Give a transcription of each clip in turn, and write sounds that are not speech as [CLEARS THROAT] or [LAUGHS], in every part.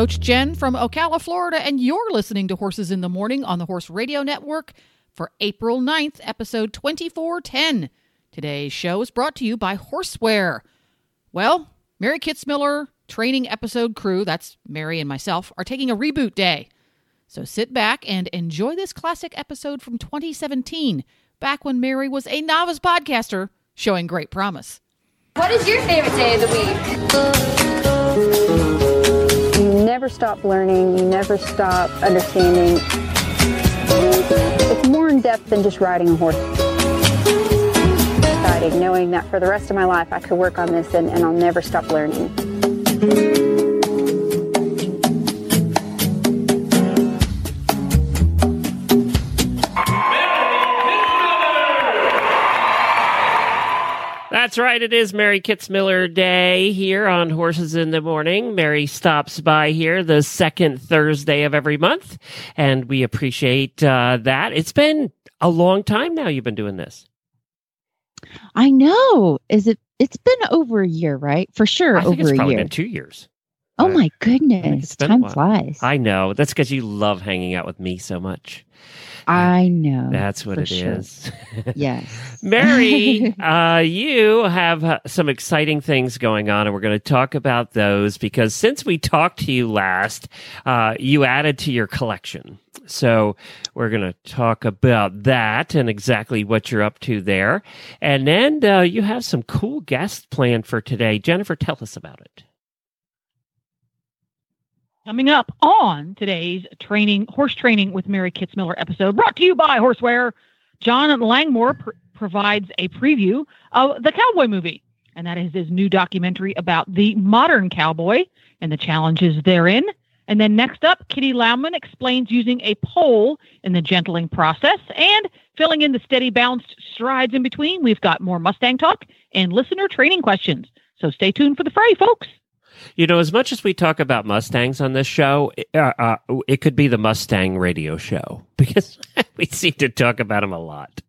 Coach Jenn from Ocala, Florida, and you're listening to Horses in the Morning on the Horse Radio Network for April 9th, episode 2410. Today's show is brought to you by Horseware. Well, Mary Kitzmiller training episode crew, that's Mary and myself, are taking a reboot day. So sit back and enjoy this classic episode from 2017, back when Mary was a novice podcaster showing great promise. What is your favorite day of the week? Never stop learning, you never stop understanding. It's more in depth than just riding a horse. Exciting, knowing that for the rest of my life I could work on this and, and I'll never stop learning. That's right. It is Mary Kitzmiller Day here on Horses in the Morning. Mary stops by here the second Thursday of every month, and we appreciate uh, that. It's been a long time now you've been doing this. I know. Is it? It's been over a year, right? For sure, I think over it's a year. been two years. oh my goodness, time flies. I know. That's because you love hanging out with me so much. Know. That's what it is. sure. [LAUGHS] Yes, Mary, [LAUGHS] uh, you have uh, some exciting things going on, and we're going to talk about those because since we talked to you last, uh, you added to your collection. So we're going to talk about that and exactly what you're up to there. And then uh, you have some cool guests planned for today. Jennifer, tell us about it. Coming up on today's training, horse training with Mary Kitzmiller episode, brought to you by Horseware, John Langmore pr- provides a preview of the cowboy movie, and that is his new documentary about the modern cowboy and the challenges therein. And then next up, Kitty Lauman explains using a pole in the gentling process and filling in the steady balanced strides in between. We've got more Mustang talk and listener training questions. So stay tuned for the fray, folks. You know, as much as we talk about Mustangs on this show, uh, uh, it could be the Mustang radio show [LAUGHS] because we seem to talk about them a lot.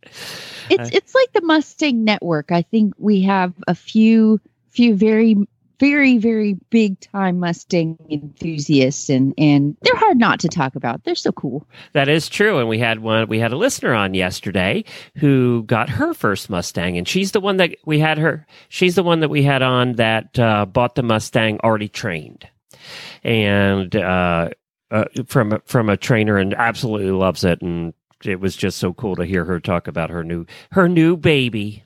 it's it's like the Mustang Network. I think we have a few few very very very big time Mustang enthusiasts, and and they're hard not to talk about. They're so cool. That is true. And we had one, we had a listener on yesterday who got her first Mustang, and she's the one that we had her, she's the one that we had on that uh, bought the Mustang already trained. And, uh, uh, from a, from a trainer and absolutely loves it and it was just so cool to hear her talk about her new her new baby.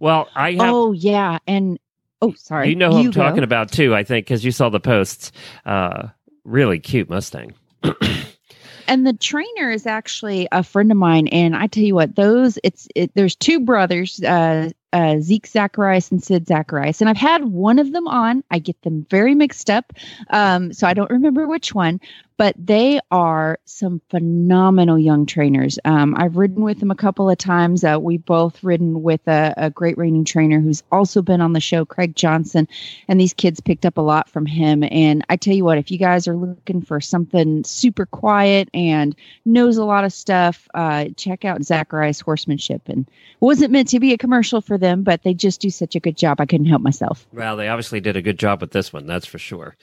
Well, I have oh yeah, and oh sorry, you know who I'm go. talking about too, I think, because you saw the posts. Uh, really cute Mustang. [CLEARS THROAT] and the trainer is actually a friend of mine and i tell you what those it's it, there's two brothers uh uh, Zeke Zacharias and Sid Zacharias. And I've had one of them on. I get them very mixed up. Um, so I don't remember which one, but they are some phenomenal young trainers. Um, I've ridden with them a couple of times. Uh, we've both ridden with a, a great reining trainer who's also been on the show, Craig Johnson. And these kids picked up a lot from him. And I tell you what, if you guys are looking for something super quiet and knows a lot of stuff, uh, check out Zacharias Horsemanship. And wasn't meant to be a commercial for them, but they just do such a good job. I couldn't help myself. Well, they obviously did a good job with this one, that's for sure.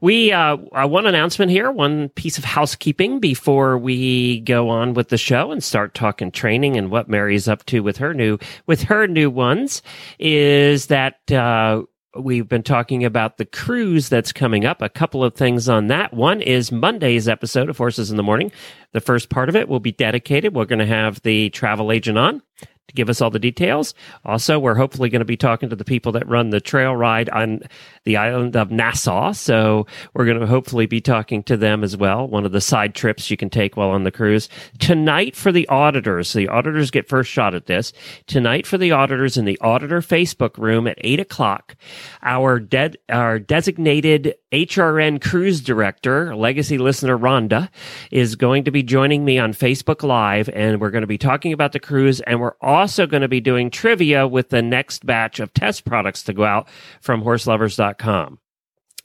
We uh, uh, one announcement here, one piece of housekeeping before we go on with the show and start talking training and what Mary's up to with her new with her new ones is that. Uh, We've been talking about the cruise that's coming up. A couple of things on that. One is Monday's episode of Horses in the Morning. The first part of it will be dedicated. We're going to have the travel agent on to give us all the details. Also, we're hopefully going to be talking to the people that run the trail ride on the island of Nassau. So we're going to hopefully be talking to them as well. One of the side trips you can take while on the cruise. Tonight for the auditors, the auditors get first shot at this. Tonight for the auditors in the auditor Facebook room at eight o'clock, our dead, our designated HRN cruise director, legacy listener Rhonda, is going to be joining me on Facebook Live, and we're going to be talking about the cruise, and we're also going to be doing trivia with the next batch of test products to go out from horselovers.com.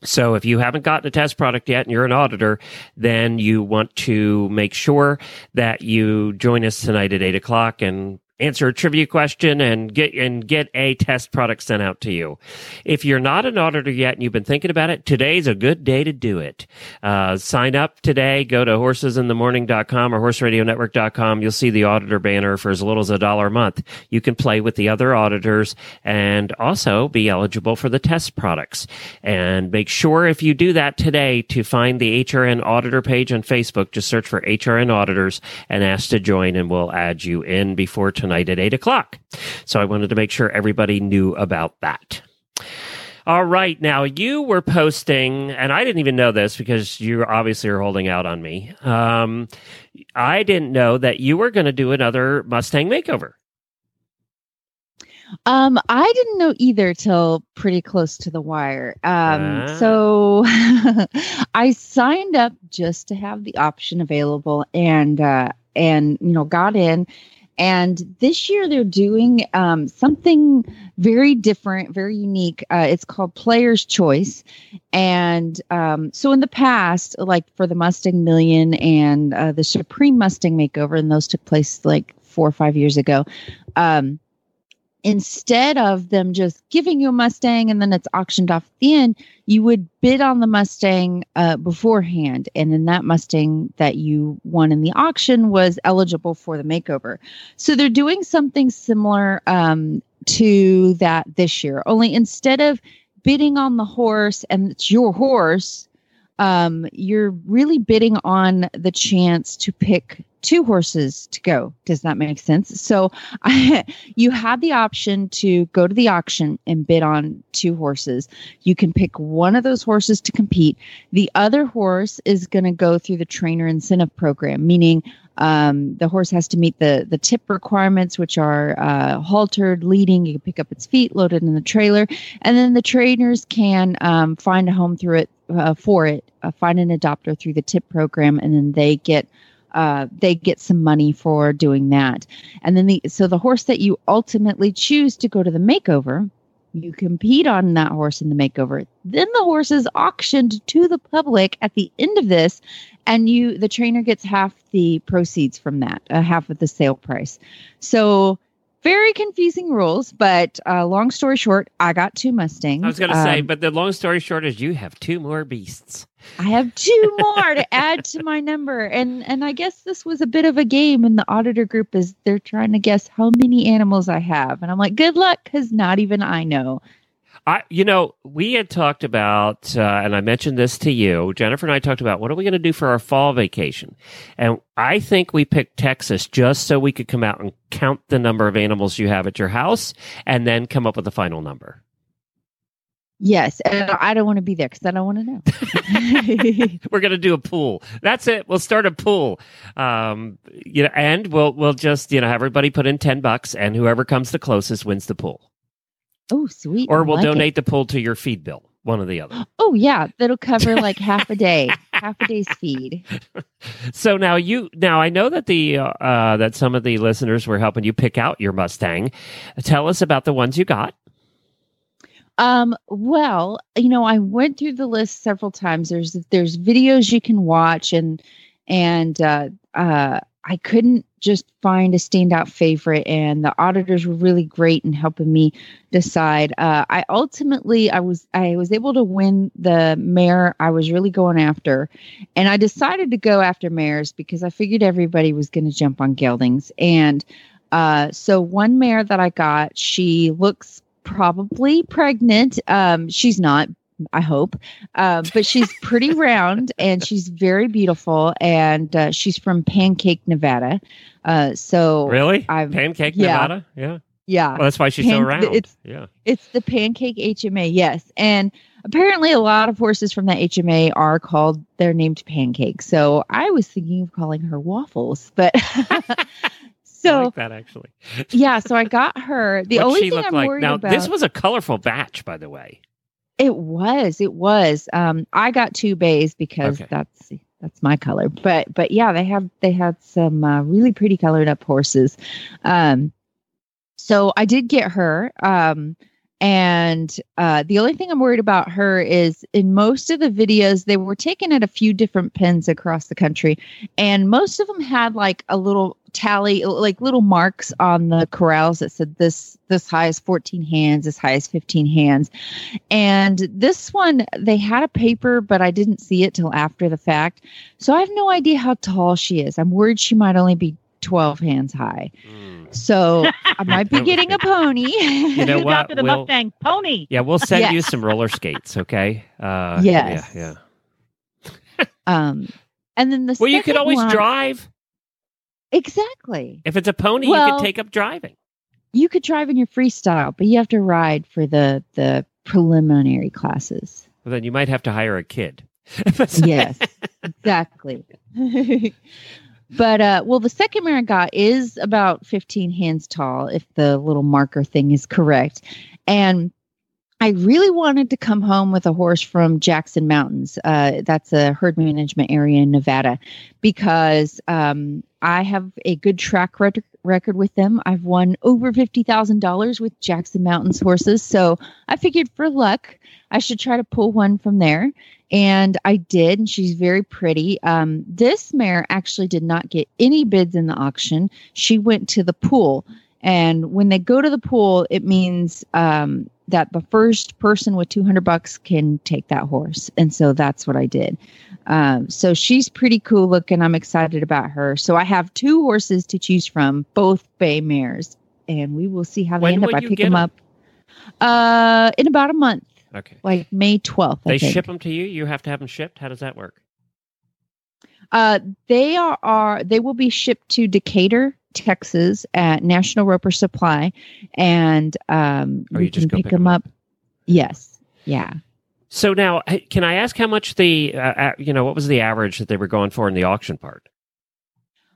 So if you haven't gotten a test product yet and you're an auditor, then you want to make sure that you join us tonight at eight o'clock and answer a trivia question and get and get a test product sent out to you. If you're not an auditor yet and you've been thinking about it, today's a good day to do it. Uh, sign up today. Go to horsesinthemorning.com or horseradionetwork.com. You'll see the auditor banner for as little as a dollar a month. You can play with the other auditors and also be eligible for the test products. And make sure if you do that today to find the HRN auditor page on Facebook, just search for HRN auditors and ask to join and we'll add you in before tonight tonight at eight o'clock. So I wanted to make sure everybody knew about that. All right. Now you were posting, and I didn't even know this because you obviously are holding out on me. Um, I didn't know that you were going to do another Mustang makeover. Um, I didn't know either till pretty close to the wire. Um, so [LAUGHS] I signed up just to have the option available, and uh, and you know got in. And this year they're doing um, something very different, very unique. Uh, it's called Player's Choice. And um, so in the past, like for the Mustang Million and uh, the Supreme Mustang Makeover, and those took place like four or five years ago. Um, instead of them just giving you a Mustang and then it's auctioned off at the end, you would bid on the Mustang uh, beforehand. And then that Mustang that you won in the auction was eligible for the makeover. So they're doing something similar um, to that this year, only instead of bidding on the horse and it's your horse, um, you're really bidding on the chance to pick two horses to go. Does that make sense? So I, [LAUGHS] you have the option to go to the auction and bid on two horses. You can pick one of those horses to compete. The other horse is going to go through the trainer incentive program, meaning um, the horse has to meet the the tip requirements, which are uh, haltered, leading. You can pick up its feet, load it in the trailer, and then the trainers can um, find a home through it uh, for it, uh, find an adopter through the tip program, and then they get uh, they get some money for doing that. And then the so the horse that you ultimately choose to go to the makeover, you compete on that horse in the makeover. Then the horse is auctioned to the public at the end of this, and you the trainer gets half the proceeds from that, uh, half of the sale price. So very confusing rules, but uh, long story short, I got two Mustangs. I was going to say, Um, but the long story short is you have two more beasts. I have two more to add to my number, and and I guess this was a bit of a game in the auditor group is they're trying to guess how many animals I have, and I'm like, good luck, because not even I know. I, you know, we had talked about, uh, and I mentioned this to you. Jennifer and I talked about what are we going to do for our fall vacation, and I think we picked Texas just so we could come out and count the number of animals you have at your house, and then come up with a final number. Yes, and I don't want to be there because I don't want to know. [LAUGHS] We're going to do a pool. That's it. We'll start a pool. Um, you know, and we'll we'll just you know have everybody put in ten bucks, and whoever comes the closest wins the pool, oh, sweet. or I we'll like it. donate the pool to your feed bill, one or the other. Oh yeah, that'll cover like [LAUGHS] half a day, half a day's feed. So now you now I know that the uh, uh, that some of the listeners were helping you pick out your Mustang. Tell us about the ones you got. Um, well, you know, I went through the list several times. There's there's videos you can watch and and uh uh I couldn't just find a standout favorite and the auditors were really great in helping me decide. Uh I ultimately I was I was able to win the mare I was really going after. And I decided to go after mares because I figured everybody was going to jump on geldings and uh so one mare that I got, she looks probably pregnant. Um, she's not, I hope, uh, but she's [LAUGHS] pretty round and she's very beautiful. And uh, she's from Pancake, Nevada. Uh, so Really, I've- Pancake yeah. Nevada. Yeah, yeah, well, that's why she's so round. it's- yeah, it's the Pancake HMA. Yes, and apparently a lot of horses from that HMA are called. They're named Pancake. So I was thinking of calling her Waffles, but. I [LAUGHS] So like that actually. yeah, so I got her. The What'd only she thing I'm like? worried Now about. this was a colorful batch, by the way. It was. It was. Um, I got two bays because Okay. that's that's my color. But but yeah, they have they had some uh, really pretty colored up horses. Um, so I did get her. Um, and uh, the only thing I'm worried about her is in most of the videos they were taken at a few different pens across the country, and most of them had like a little tally, like little marks on the corrals that said this this high is 14 hands, this high is 15 hands. And this one, they had a paper, but I didn't see it till after the fact. So I have no idea how tall she is. I'm worried she might only be 12 hands high. Mm. So I might be getting a pony. You know You [LAUGHS] what? adopted a We'll- Mustang pony. Yeah, we'll send Yes. you some roller skates, okay? Uh, Yes. Yeah, yeah. um, and then the Well, you could always one- drive. Exactly. If it's a pony, you could take up driving. You could drive in your freestyle, but you have to ride for the the preliminary classes. Well, then you might have to hire a kid. [LAUGHS] yes, exactly. [LAUGHS] but uh, well, the second mare I got is about 15 hands tall, if the little marker thing is correct, and I really wanted to come home with a horse from Jackson Mountains. Uh, that's a herd management area in Nevada, because um, I have a good track rec- record with them. I've won over fifty thousand dollars with Jackson Mountains horses, so I figured for luck I should try to pull one from there and I did, and she's very pretty. Um, this mare actually did not get any bids in the auction. She went to the pool, and when they go to the pool, it means um, that the first person with 200 bucks can take that horse, and so that's what I did. Um, so she's pretty cool looking. I'm excited about her. So I have two horses to choose from, both bay mares, and we will see how they When end up. I pick them 'em? up uh, in about a month, Okay. like May 12th. I They ship them to you. You have to have them shipped. How does that work? Uh, they are, are they will be shipped to Decatur, Texas, at National Roper Supply, and um, Or we you can go pick, pick 'em them up. Yes, yeah. So now, can I ask how much the, uh, uh, you know, what was the average that they were going for in the auction part?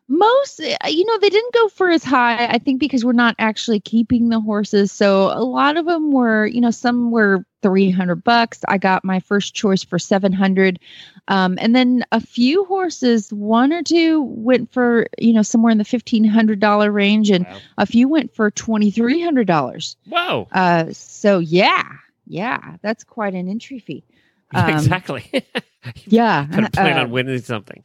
Most, uh, you know, they didn't go for as high. I think because we're not actually keeping the horses, so a lot of them were, you know, some were three hundred bucks. I got my first choice for seven hundred, um, and then a few horses, one or two went for, you know, somewhere in the fifteen hundred dollar range, and Wow. a few went for twenty three hundred dollars. Whoa. Uh, so yeah, yeah, that's quite an entry fee. [LAUGHS] Um, exactly. [LAUGHS] Yeah, Gotta plan uh, on winning something.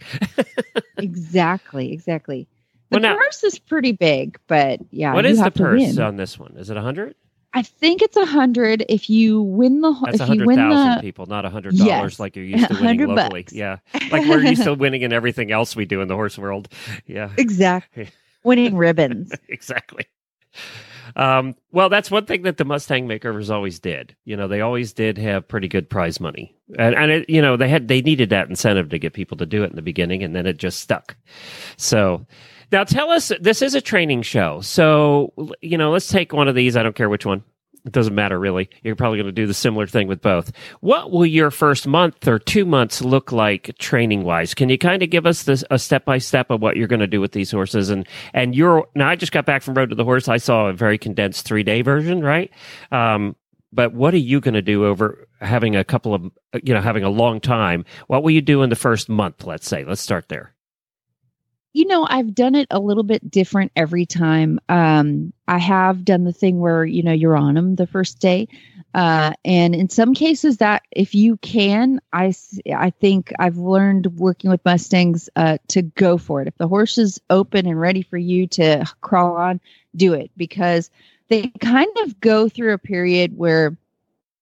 [LAUGHS] exactly, exactly. The Well, now- purse is pretty big, but yeah, what is the purse on this one? Is it a hundred? I think it's a hundred if you win the That's a if you win thousand the people, not a hundred dollars Yes. like you're used to winning 100 locally. bucks. Yeah, like we're used to winning in everything else we do in the horse world. Yeah, exactly winning ribbons. exactly. Um, well, that's one thing that the Mustang makers always did. You know, they always did have pretty good prize money, and, and it, you know, they had they needed that incentive to get people to do it in the beginning, and then it just stuck. So. Now tell us, this is a training show. So, you know, let's take one of these. I don't care which one. It doesn't matter really. You're probably going to do the similar thing with both. What will your first month or two months look like training wise? Can you kind of give us this a step by step of what you're going to do with these horses? And and you're now I just got back from Road to the Horse. I saw a very condensed three day version, right? Um, but what are you going to do over having a couple of you know having a long time? What will you do in the first month? Let's say. Let's start there. You know i've done it a little bit different every time. Um i have done the thing where you know you're on them the first day. Uh and in some cases that if you can I, I think i've learned working with mustangs uh to go for it. If the horse is open and ready for you to crawl on do it. Because they kind of go through a period where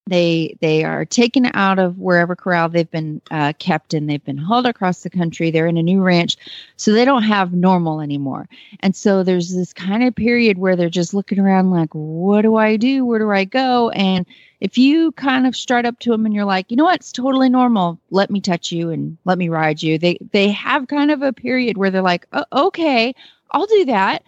they they are taken out of wherever corral they've been uh, kept and they've been hauled across the country. They're in a new ranch so they don't have normal anymore. And so there's this kind of period where they're just looking around like what do i do? Where do i go? And if you kind of strut up to them and you're like you know what? It's totally normal. Let me touch you and let me ride you. They they have kind of a period where they're like oh, okay i'll do that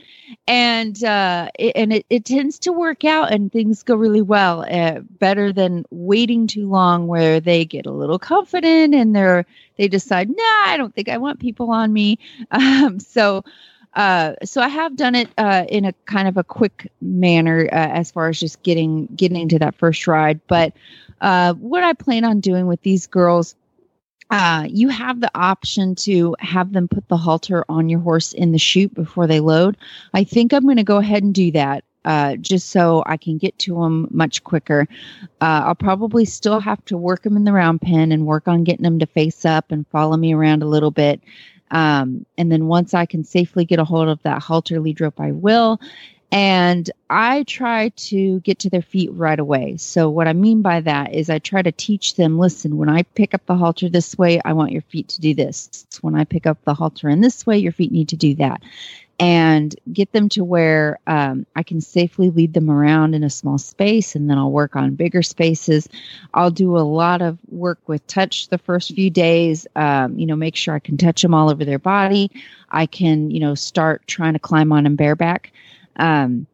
and uh it, and it, it tends to work out and things go really well uh, better than waiting too long where they get a little confident and they're they decide nah i don't think i want people on me [LAUGHS] um so uh, so I have done it uh, in a kind of a quick manner uh, as far as just getting getting into that first ride. But uh, what I plan on doing with these girls, uh, you have the option to have them put the halter on your horse in the chute before they load. I think I'm going to go ahead and do that. Uh, just so I can get to them much quicker. Uh, I'll probably still have to work them in the round pen and work on getting them to face up and follow me around a little bit. Um, and then once I can safely get a hold of that halter lead rope, I will. And I try to get to their feet right away. So, what I mean by that is I try to teach them listen, when I pick up the halter this way, I want your feet to do this. When I pick up the halter in this way, your feet need to do that and get them to where um, I can safely lead them around in a small space, and then I'll work on bigger spaces. I'll do a lot of work with touch the first few days. Um, you know, make sure I can touch them all over their body. I can, you know, start trying to climb on them bareback. Um,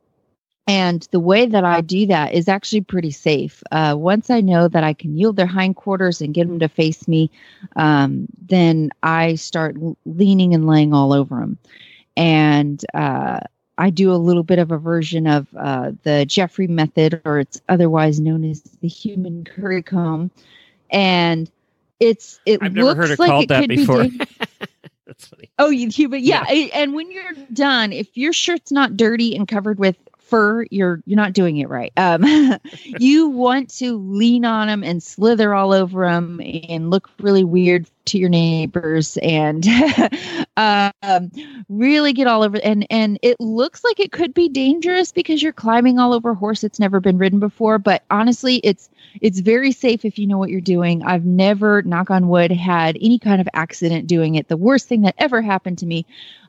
and the way that I do that is actually pretty safe. Uh, once I know that I can yield their hindquarters and get them to face me, um, then I start leaning and laying all over them and uh, I do a little bit of a version of uh, the Jeffery method, or it's otherwise known as the human curry comb, and it's it I've never looks heard it like called it that could before. be. [LAUGHS] That's funny. Oh, you human, yeah. a- And when you're done, if your shirt's not dirty and covered with fur, you're you're not doing it right. Um, [LAUGHS] you want to lean on them and slither all over them and look really weird to your neighbors and [LAUGHS] um, really get all over. And and it looks like it could be dangerous because you're climbing all over a horse that's never been ridden before. But honestly, it's it's very safe if you know what you're doing. I've never, knock on wood, had any kind of accident doing it. The worst thing that ever happened to me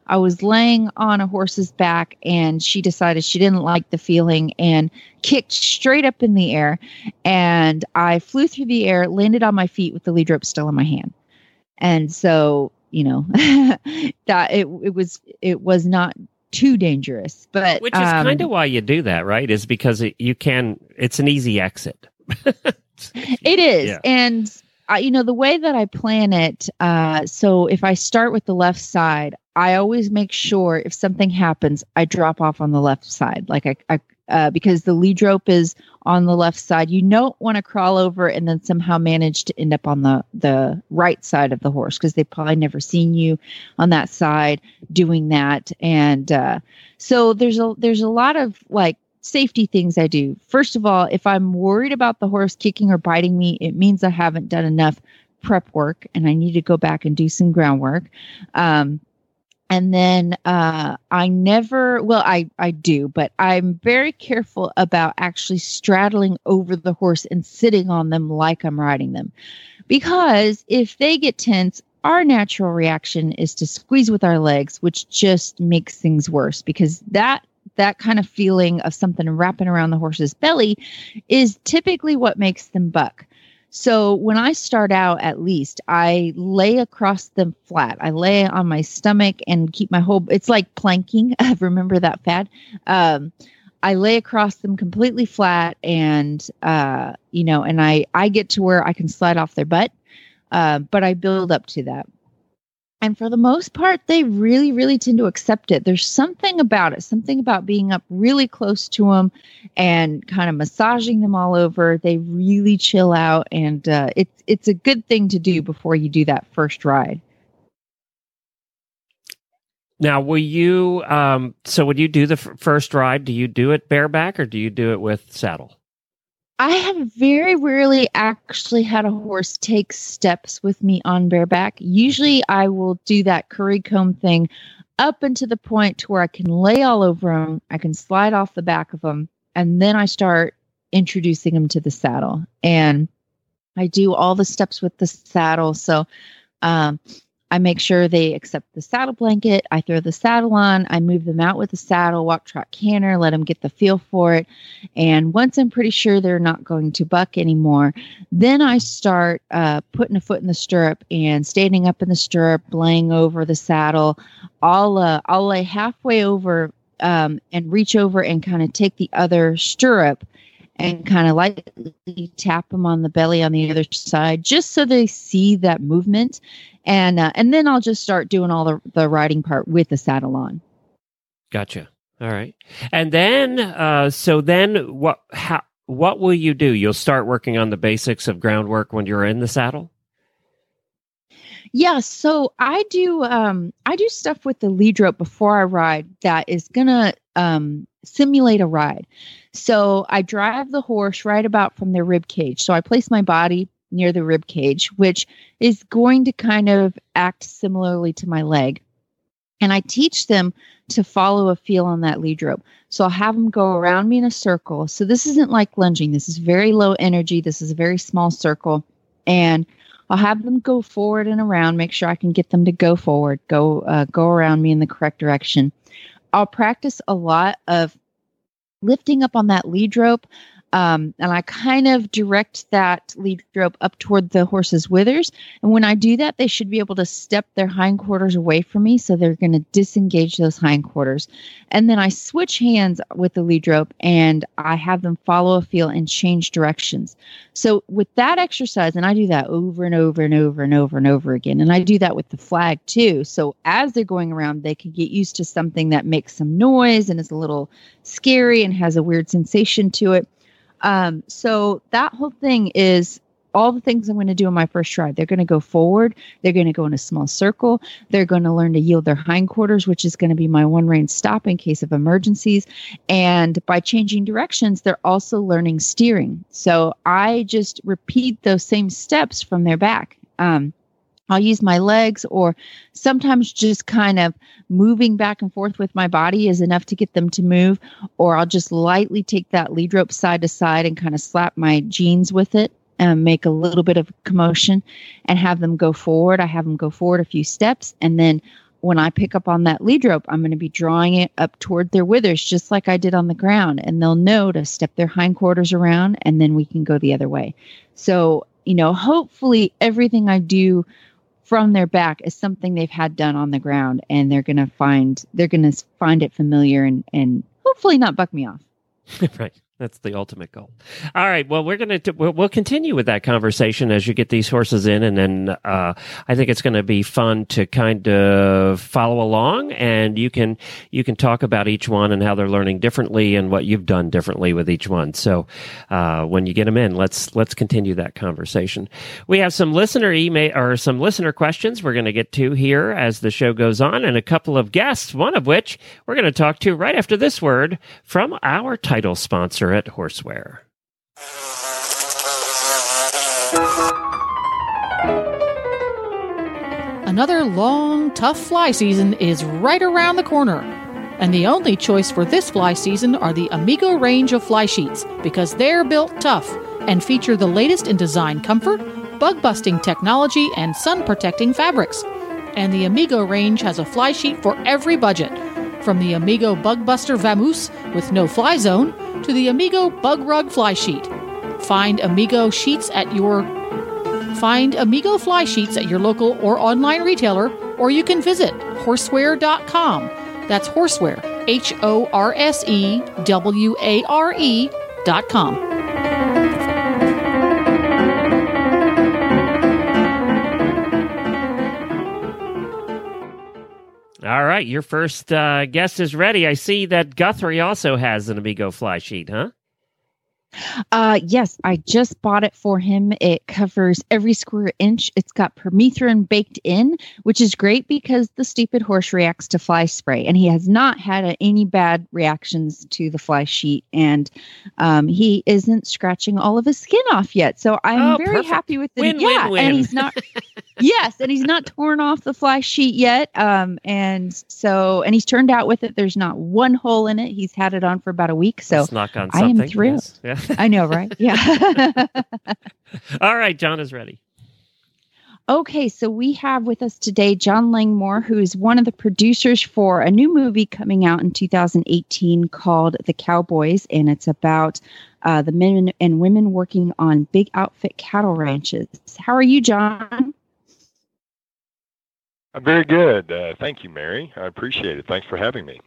I was laying on a horse's back and she decided she didn't like the feeling and kicked straight up in the air. And I flew through the air, landed on my feet with the lead rope still in my hand. And so, you know, [LAUGHS] that it, it was, it was not too dangerous, but Which is um, kind of why you do that, right? Is because it, you can. It's an easy exit. [LAUGHS] It is. Yeah. And I, you know, the way that I plan it, uh, so if I start with the left side, I always make sure if something happens, I drop off on the left side. Like I, I uh, because the lead rope is on the left side. You don't want to crawl over and then somehow manage to end up on the the right side of the horse because they've probably never seen you on that side doing that. And uh, so there's a there's a lot of like safety things I do. First of all, if I'm worried about the horse kicking or biting me, it means I haven't done enough prep work and I need to go back and do some groundwork. Um, and then uh, I never, well, I, I do, but I'm very careful about actually straddling over the horse and sitting on them like I'm riding them. Because if they get tense, our natural reaction is to squeeze with our legs, which just makes things worse because that that kind of feeling of something wrapping around the horse's belly is typically what makes them buck. So when I start out, at least I lay across them flat. I lay on my stomach and keep my whole. It's like planking. [LAUGHS] I remember that fad? Um, I lay across them completely flat, and uh, you know, and I I get to where I can slide off their butt, uh, but I build up to that. And for the most part, they really, really tend to accept it. There's something about it, something about being up really close to them and kind of massaging them all over. They really chill out, and uh, it's it's a good thing to do before you do that first ride. Now, will you? Um, so, when you do the f- first ride, do you do it bareback or do you do it with saddle? I have very rarely actually had a horse take steps with me on bareback. Usually I will do that curry comb thing up into the point to where I can lay all over them, I can slide off the back of them, and then I start introducing them to the saddle. And I do all the steps with the saddle. So um, I make sure they accept the saddle blanket. I throw the saddle on. I move them out with the saddle, walk, trot, canter, let them get the feel for it. And once I'm pretty sure they're not going to buck anymore, then I start uh, putting a foot in the stirrup and standing up in the stirrup, laying over the saddle. I'll uh, I'll lay halfway over um, and reach over and kind of take the other stirrup and kind of lightly tap them on the belly on the other side, just so they see that movement. And uh, and then I'll just start doing all the the riding part with the saddle on. Gotcha. All right. And then, uh, so then what, how, what will you do? You'll start working on the basics of groundwork when you're in the saddle? Yeah, so I do um I do stuff with the lead rope before I ride that is gonna um simulate a ride. So I drive the horse right about from their rib cage. So I place my body near the rib cage, which is going to kind of act similarly to my leg. And I teach them to follow a feel on that lead rope. So I'll have them go around me in a circle. So this isn't like lunging. This is very low energy. This is a very small circle. And I'll have them go forward and around, make sure I can get them to go forward, go uh, go around me in the correct direction. I'll practice a lot of lifting up on that lead rope um, and I kind of direct that lead rope up toward the horse's withers. And when I do that, they should be able to step their hindquarters away from me. So they're going to disengage those hindquarters. And then I switch hands with the lead rope and I have them follow a feel and change directions. So with that exercise, and I do that over and over and over and over and over again. And I do that with the flag too. So as they're going around, they can get used to something that makes some noise and is a little scary and has a weird sensation to it. Um, so that whole thing is all the things I'm going to do in my first ride. They're going to go forward. They're going to go in a small circle. They're going to learn to yield their hindquarters, which is going to be my one rein stop in case of emergencies. And by changing directions, they're also learning steering. So I just repeat those same steps from their back. Um, I'll use my legs or sometimes just kind of moving back and forth with my body is enough to get them to move. Or I'll just lightly take that lead rope side to side and kind of slap my jeans with it and make a little bit of commotion and have them go forward. I have them go forward a few steps. And then when I pick up on that lead rope, I'm going to be drawing it up toward their withers, just like I did on the ground. And they'll know to step their hindquarters around and then we can go the other way. So, you know, hopefully everything I do from their back is something they've had done on the ground and they're going to find they're going to find it familiar and and hopefully not buck me off. [LAUGHS] Right that's the ultimate goal. All right. Well, we're going to we'll, continue with that conversation as you get these horses in, and then uh, I think it's going to be fun to kind of follow along, and you can you can talk about each one and how they're learning differently and what you've done differently with each one. So uh, when you get them in, let's let's continue that conversation. We have some listener email or some listener questions we're going to get to here as the show goes on, and a couple of guests. One of which we're going to talk to right after this word from our title sponsor at Horseware. Another long, tough fly season is right around the corner. And the only choice for this fly season are the Amigo range of fly sheets because they're built tough and feature the latest in design comfort, bug busting technology, and sun protecting fabrics. And the Amigo range has a fly sheet for every budget from the Amigo Bug Buster Vamoose with no fly zone to the Amigo Bug Rug Fly Sheet. Find Amigo sheets at your Find Amigo fly sheets at your local or online retailer, or you can visit horseware.com. That's horseware, H O R S E W A R E All right, your first uh, guest is ready. I see that Guthrie also has an Amigo fly sheet, huh? Uh, yes, I just bought it for him. It covers every square inch. It's got permethrin baked in, which is great because the stupid horse reacts to fly spray, and he has not had a, any bad reactions to the fly sheet, and um, he isn't scratching all of his skin off yet. So I'm Oh, very perfect. happy with it. Win, yeah, win, win. and he's not. [LAUGHS] yes, and he's not torn off the fly sheet yet. Um, and so, and he's turned out with it. There's not one hole in it. He's had it on for about a week. So Let's knock on I am something. thrilled. Yes. Yeah. [LAUGHS] I know, right? Yeah. [LAUGHS] All right, John is ready. Okay, so we have with us today John Langmore, who is one of the producers for a new movie coming out in 2018 called The Cowboys, and it's about uh, the men and women working on big outfit cattle ranches. How are you, John? I'm very good. Uh, thank you, Mary. I appreciate it. Thanks for having me.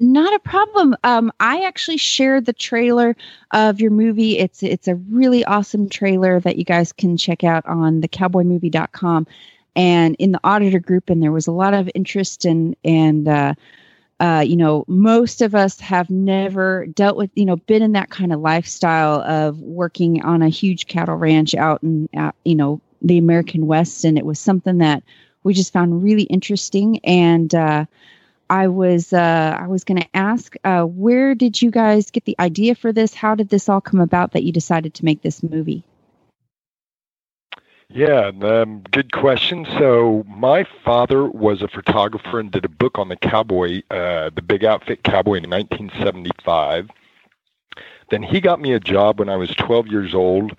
Not a problem. Um, I actually shared the trailer of your movie. It's it's a really awesome trailer that you guys can check out on thecowboymovie.com and in the auditor group. And there was a lot of interest and and uh, uh, you know, most of us have never dealt with, you know, been in that kind of lifestyle of working on a huge cattle ranch out in, out, you know, the American West. And it was something that we just found really interesting. And uh, I was, uh, I was going to ask, uh, where did you guys get the idea for this? How did this all come about that you decided to make this movie? Yeah, um, good question. So my father was a photographer and did a book on the cowboy, uh, the big outfit cowboy in 1975. Then he got me a job when I was 12 years old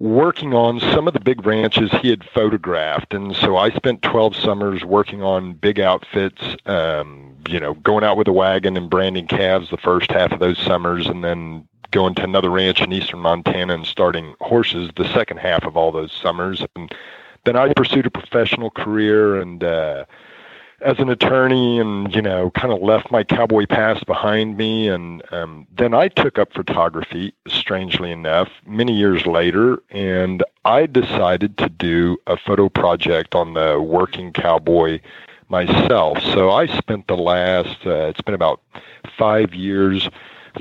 working on some of the big ranches he had photographed. And so I spent 12 summers working on big outfits, um, you know, going out with a wagon and branding calves the first half of those summers and then going to another ranch in eastern Montana and starting horses the second half of all those summers. And then I pursued a professional career and uh, as an attorney, and you know, kind of left my cowboy past behind me. And um, then I took up photography, strangely enough, many years later, and I decided to do a photo project on the working cowboy myself. So I spent the last, uh, it's been about five years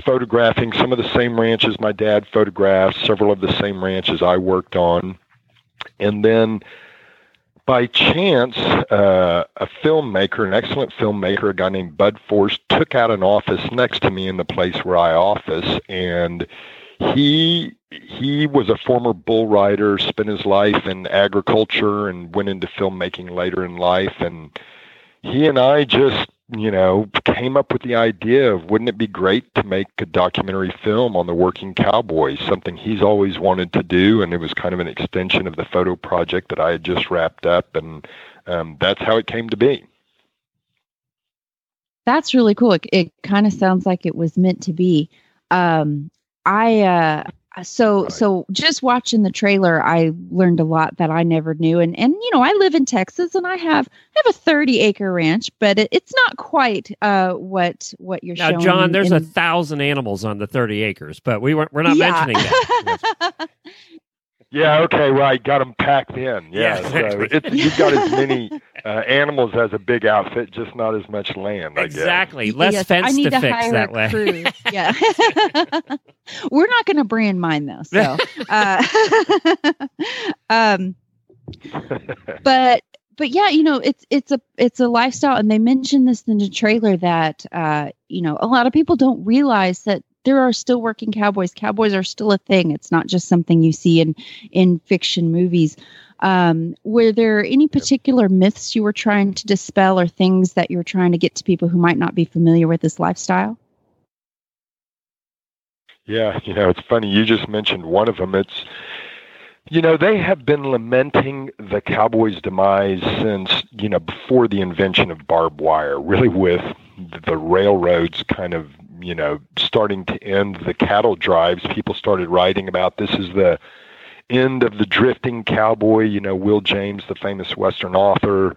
photographing some of the same ranches my dad photographed, several of the same ranches I worked on. And then by chance, uh, a filmmaker, an excellent filmmaker, a guy named Bud Force, took out an office next to me in the place where I office. And he he was a former bull rider, spent his life in agriculture and went into filmmaking later in life. And he and I just you know, came up with the idea of wouldn't it be great to make a documentary film on the working cowboys, something he's always wanted to do, and it was kind of an extension of the photo project that I had just wrapped up, and um, that's how it came to be. That's really cool. It, it kind of sounds like it was meant to be. Um, I uh, so right. so just watching the trailer i learned a lot that i never knew and and you know i live in texas and i have I have a 30 acre ranch but it, it's not quite uh what what you're now john there's in, a thousand animals on the 30 acres but we weren't we're not yeah. mentioning that [LAUGHS] Yeah. Okay. Right. Got them packed in. Yeah. yeah so it's, you've got as many uh, animals as a big outfit, just not as much land. I exactly. Guess. Less yes, fence I need to, to fix hire that a way. Crew. [LAUGHS] yeah. [LAUGHS] We're not going to brand mine though. So, [LAUGHS] uh, um, but but yeah, you know, it's it's a it's a lifestyle, and they mentioned this in the trailer that uh, you know a lot of people don't realize that there are still working cowboys. Cowboys are still a thing. It's not just something you see in in fiction movies. Um, were there any particular myths you were trying to dispel, or things that you're trying to get to people who might not be familiar with this lifestyle? Yeah, you know, it's funny. You just mentioned one of them. It's you know, they have been lamenting the Cowboys' demise since, you know, before the invention of barbed wire, really with the railroads kind of you know, starting to end the cattle drives, people started writing about this is the end of the drifting cowboy. You know, Will James, the famous Western author,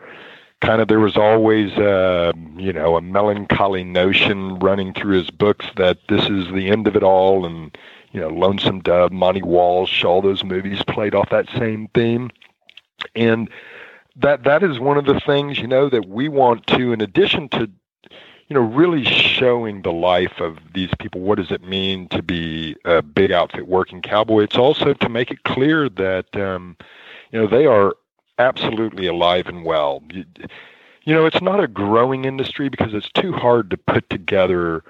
kind of there was always a, you know, a melancholy notion running through his books that this is the end of it all. And, you know, Lonesome Dove, Monte Walsh, all those movies played off that same theme. And that that is one of the things, you know, that we want to, in addition to you know, really showing the life of these people. What does it mean to be a big outfit working cowboy? It's also to make it clear that, um, you know, they are absolutely alive and well. You, you know, it's not a growing industry because it's too hard to put together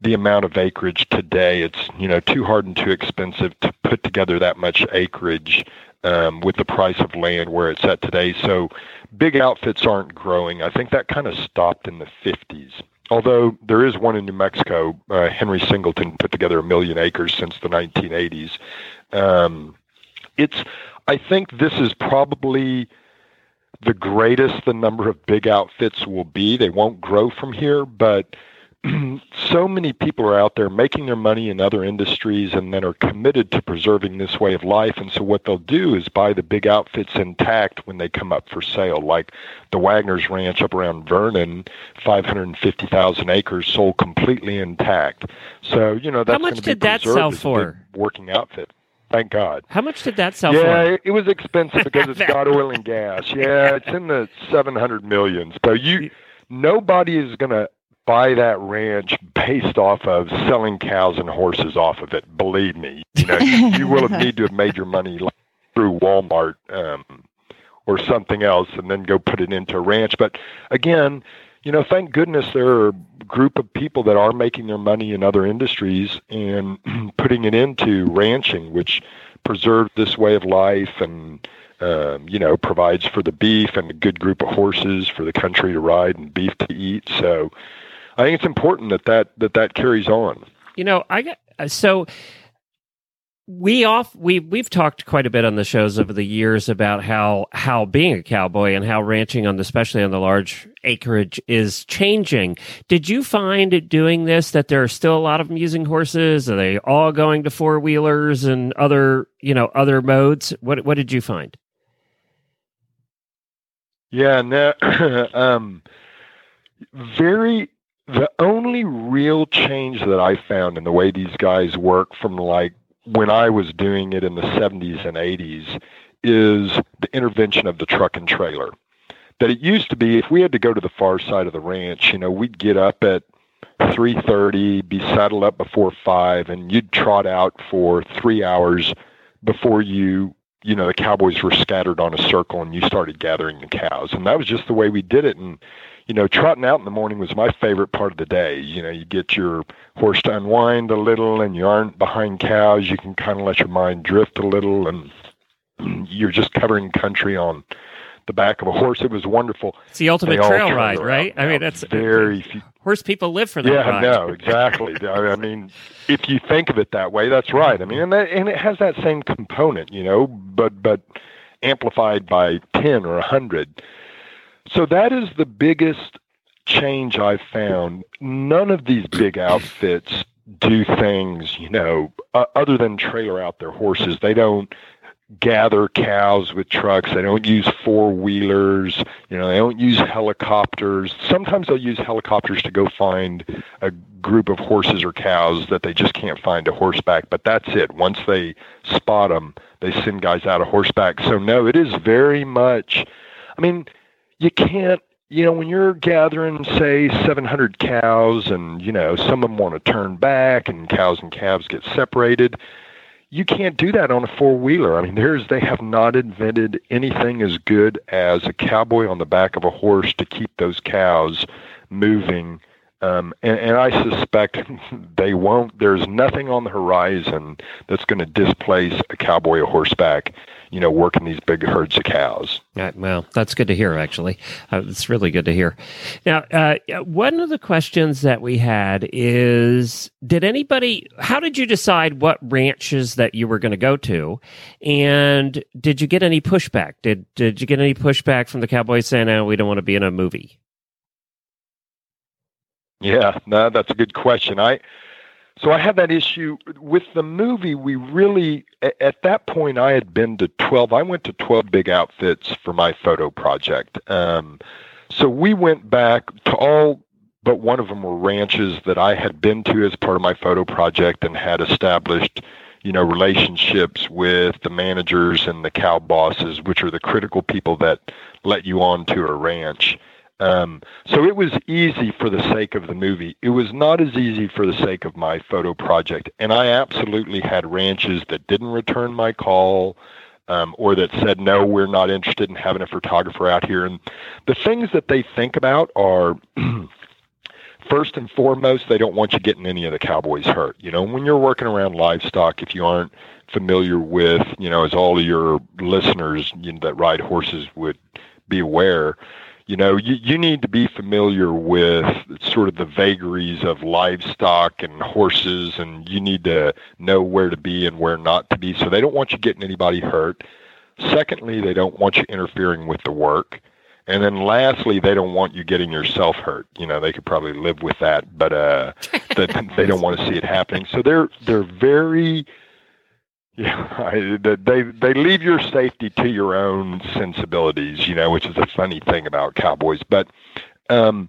the amount of acreage today. It's, you know, too hard and too expensive to put together that much acreage um, with the price of land where it's at today. So big outfits aren't growing. I think that kind of stopped in the 50s although there is one in New Mexico, uh, Henry Singleton put together a million acres since the 1980s. Um, it's, I think this is probably the greatest the number of big outfits will be. They won't grow from here, but [CLEARS THROAT] so many people are out there making their money in other industries and then are committed to preserving this way of life. And so what they'll do is buy the big outfits intact when they come up for sale, like the Waggoner's Ranch up around Vernon, 550,000 acres sold completely intact. So, you know, that's How much did that sell for? Working outfit. Thank God. How much did that sell yeah, for? Yeah, it was expensive because it's got [LAUGHS] oil and gas. Yeah, it's in the 700 millions. So you, nobody is going to buy that ranch based off of selling cows and horses off of it. Believe me, you know, you, will need to have made your money through Walmart um, or something else, and then go put it into a ranch. But again, you know, thank goodness there are a group of people that are making their money in other industries and [CLEARS THROAT] putting it into ranching, which preserves this way of life and um, you know provides for the beef and a good group of horses for the country to ride and beef to eat. So I think it's important that that that, that carries on. You know, I got so we off we we've talked quite a bit on the shows over the years about how how being a cowboy and how ranching on the, especially on the large acreage is changing. Did you find doing this that there are still a lot of them using horses? Are they all going to four wheelers and other you know other modes? What what did you find? Yeah, no, [CLEARS THROAT] um, very the only real change that I found in the way these guys work from like when I was doing it in the 70s and 80s is the intervention of the truck and trailer. That it used to be if we had to go to the far side of the ranch, you know, we'd get up at 3:30, be saddled up before 5 and you'd trot out for 3 hours before you you know the cowboys were scattered on a circle and you started gathering the cows and that was just the way we did it and you know, trotting out in the morning was my favorite part of the day. You know, you get your horse to unwind a little and you aren't behind cows. You can kind of let your mind drift a little and [CLEARS THROAT] you're just covering country on the back of a horse. It was wonderful. It's the ultimate trail ride, right? I mean, that's very uh, few. Horse people live for that yeah, ride. no, exactly. [LAUGHS] I mean, if you think of it that way, that's right. I mean, and that, and it has that same component, you know, but but amplified by ten or a hundred. So that is the biggest change I've found. None of these big outfits do things, you know, uh, other than trailer out their horses. They don't gather cows with trucks. They don't use four wheelers. You know, they don't use helicopters. Sometimes they'll use helicopters to go find a group of horses or cows that they just can't find a horseback. But that's it. Once they spot them, they send guys out a horseback. So no, it is very much. I mean, you can't you know when you're gathering say 700 cows and you know some of them want to turn back and cows and calves get separated you can't do that on a four wheeler i mean there's they have not invented anything as good as a cowboy on the back of a horse to keep those cows moving um, and, and I suspect they won't. There's nothing on the horizon that's going to displace a cowboy horseback you know, working these big herds of cows. Right, well, that's good to hear, actually. Uh, it's really good to hear. Now, uh, one of the questions that we had is Did anybody, how did you decide what ranches that you were going to go to? And did you get any pushback? Did, did you get any pushback from the Cowboys saying, no, we don't want to be in a movie? Yeah, no, that's a good question. I, so I had that issue with the movie. We really, at that point, I had been to 12. I went to 12 big outfits for my photo project. Um, so we went back to all but one of them were ranches that I had been to as part of my photo project and had established, you know, relationships with the managers and the cow bosses, which are the critical people that let you on to a ranch. Um, so it was easy for the sake of the movie. It was not as easy for the sake of my photo project. And I absolutely had ranches that didn't return my call um, or that said, no, we're not interested in having a photographer out here. And the things that they think about are. [CLEARS THROAT] first and foremost, they don't want you getting any of the cowboys hurt. You know, when you're working around livestock, if you aren't familiar with, you know, as all of your listeners you know, that ride horses would be aware, you know, you, you need to be familiar with sort of the vagaries of livestock and horses, and you need to know where to be and where not to be. So they don't want you getting anybody hurt. Secondly, they don't want you interfering with the work. And then lastly, they don't want you getting yourself hurt. You know, they could probably live with that, but uh, [LAUGHS] they, they don't want to see it happening. So they're they're very yeah, they they leave your safety to your own sensibilities, you know, which is a funny thing about cowboys. But um,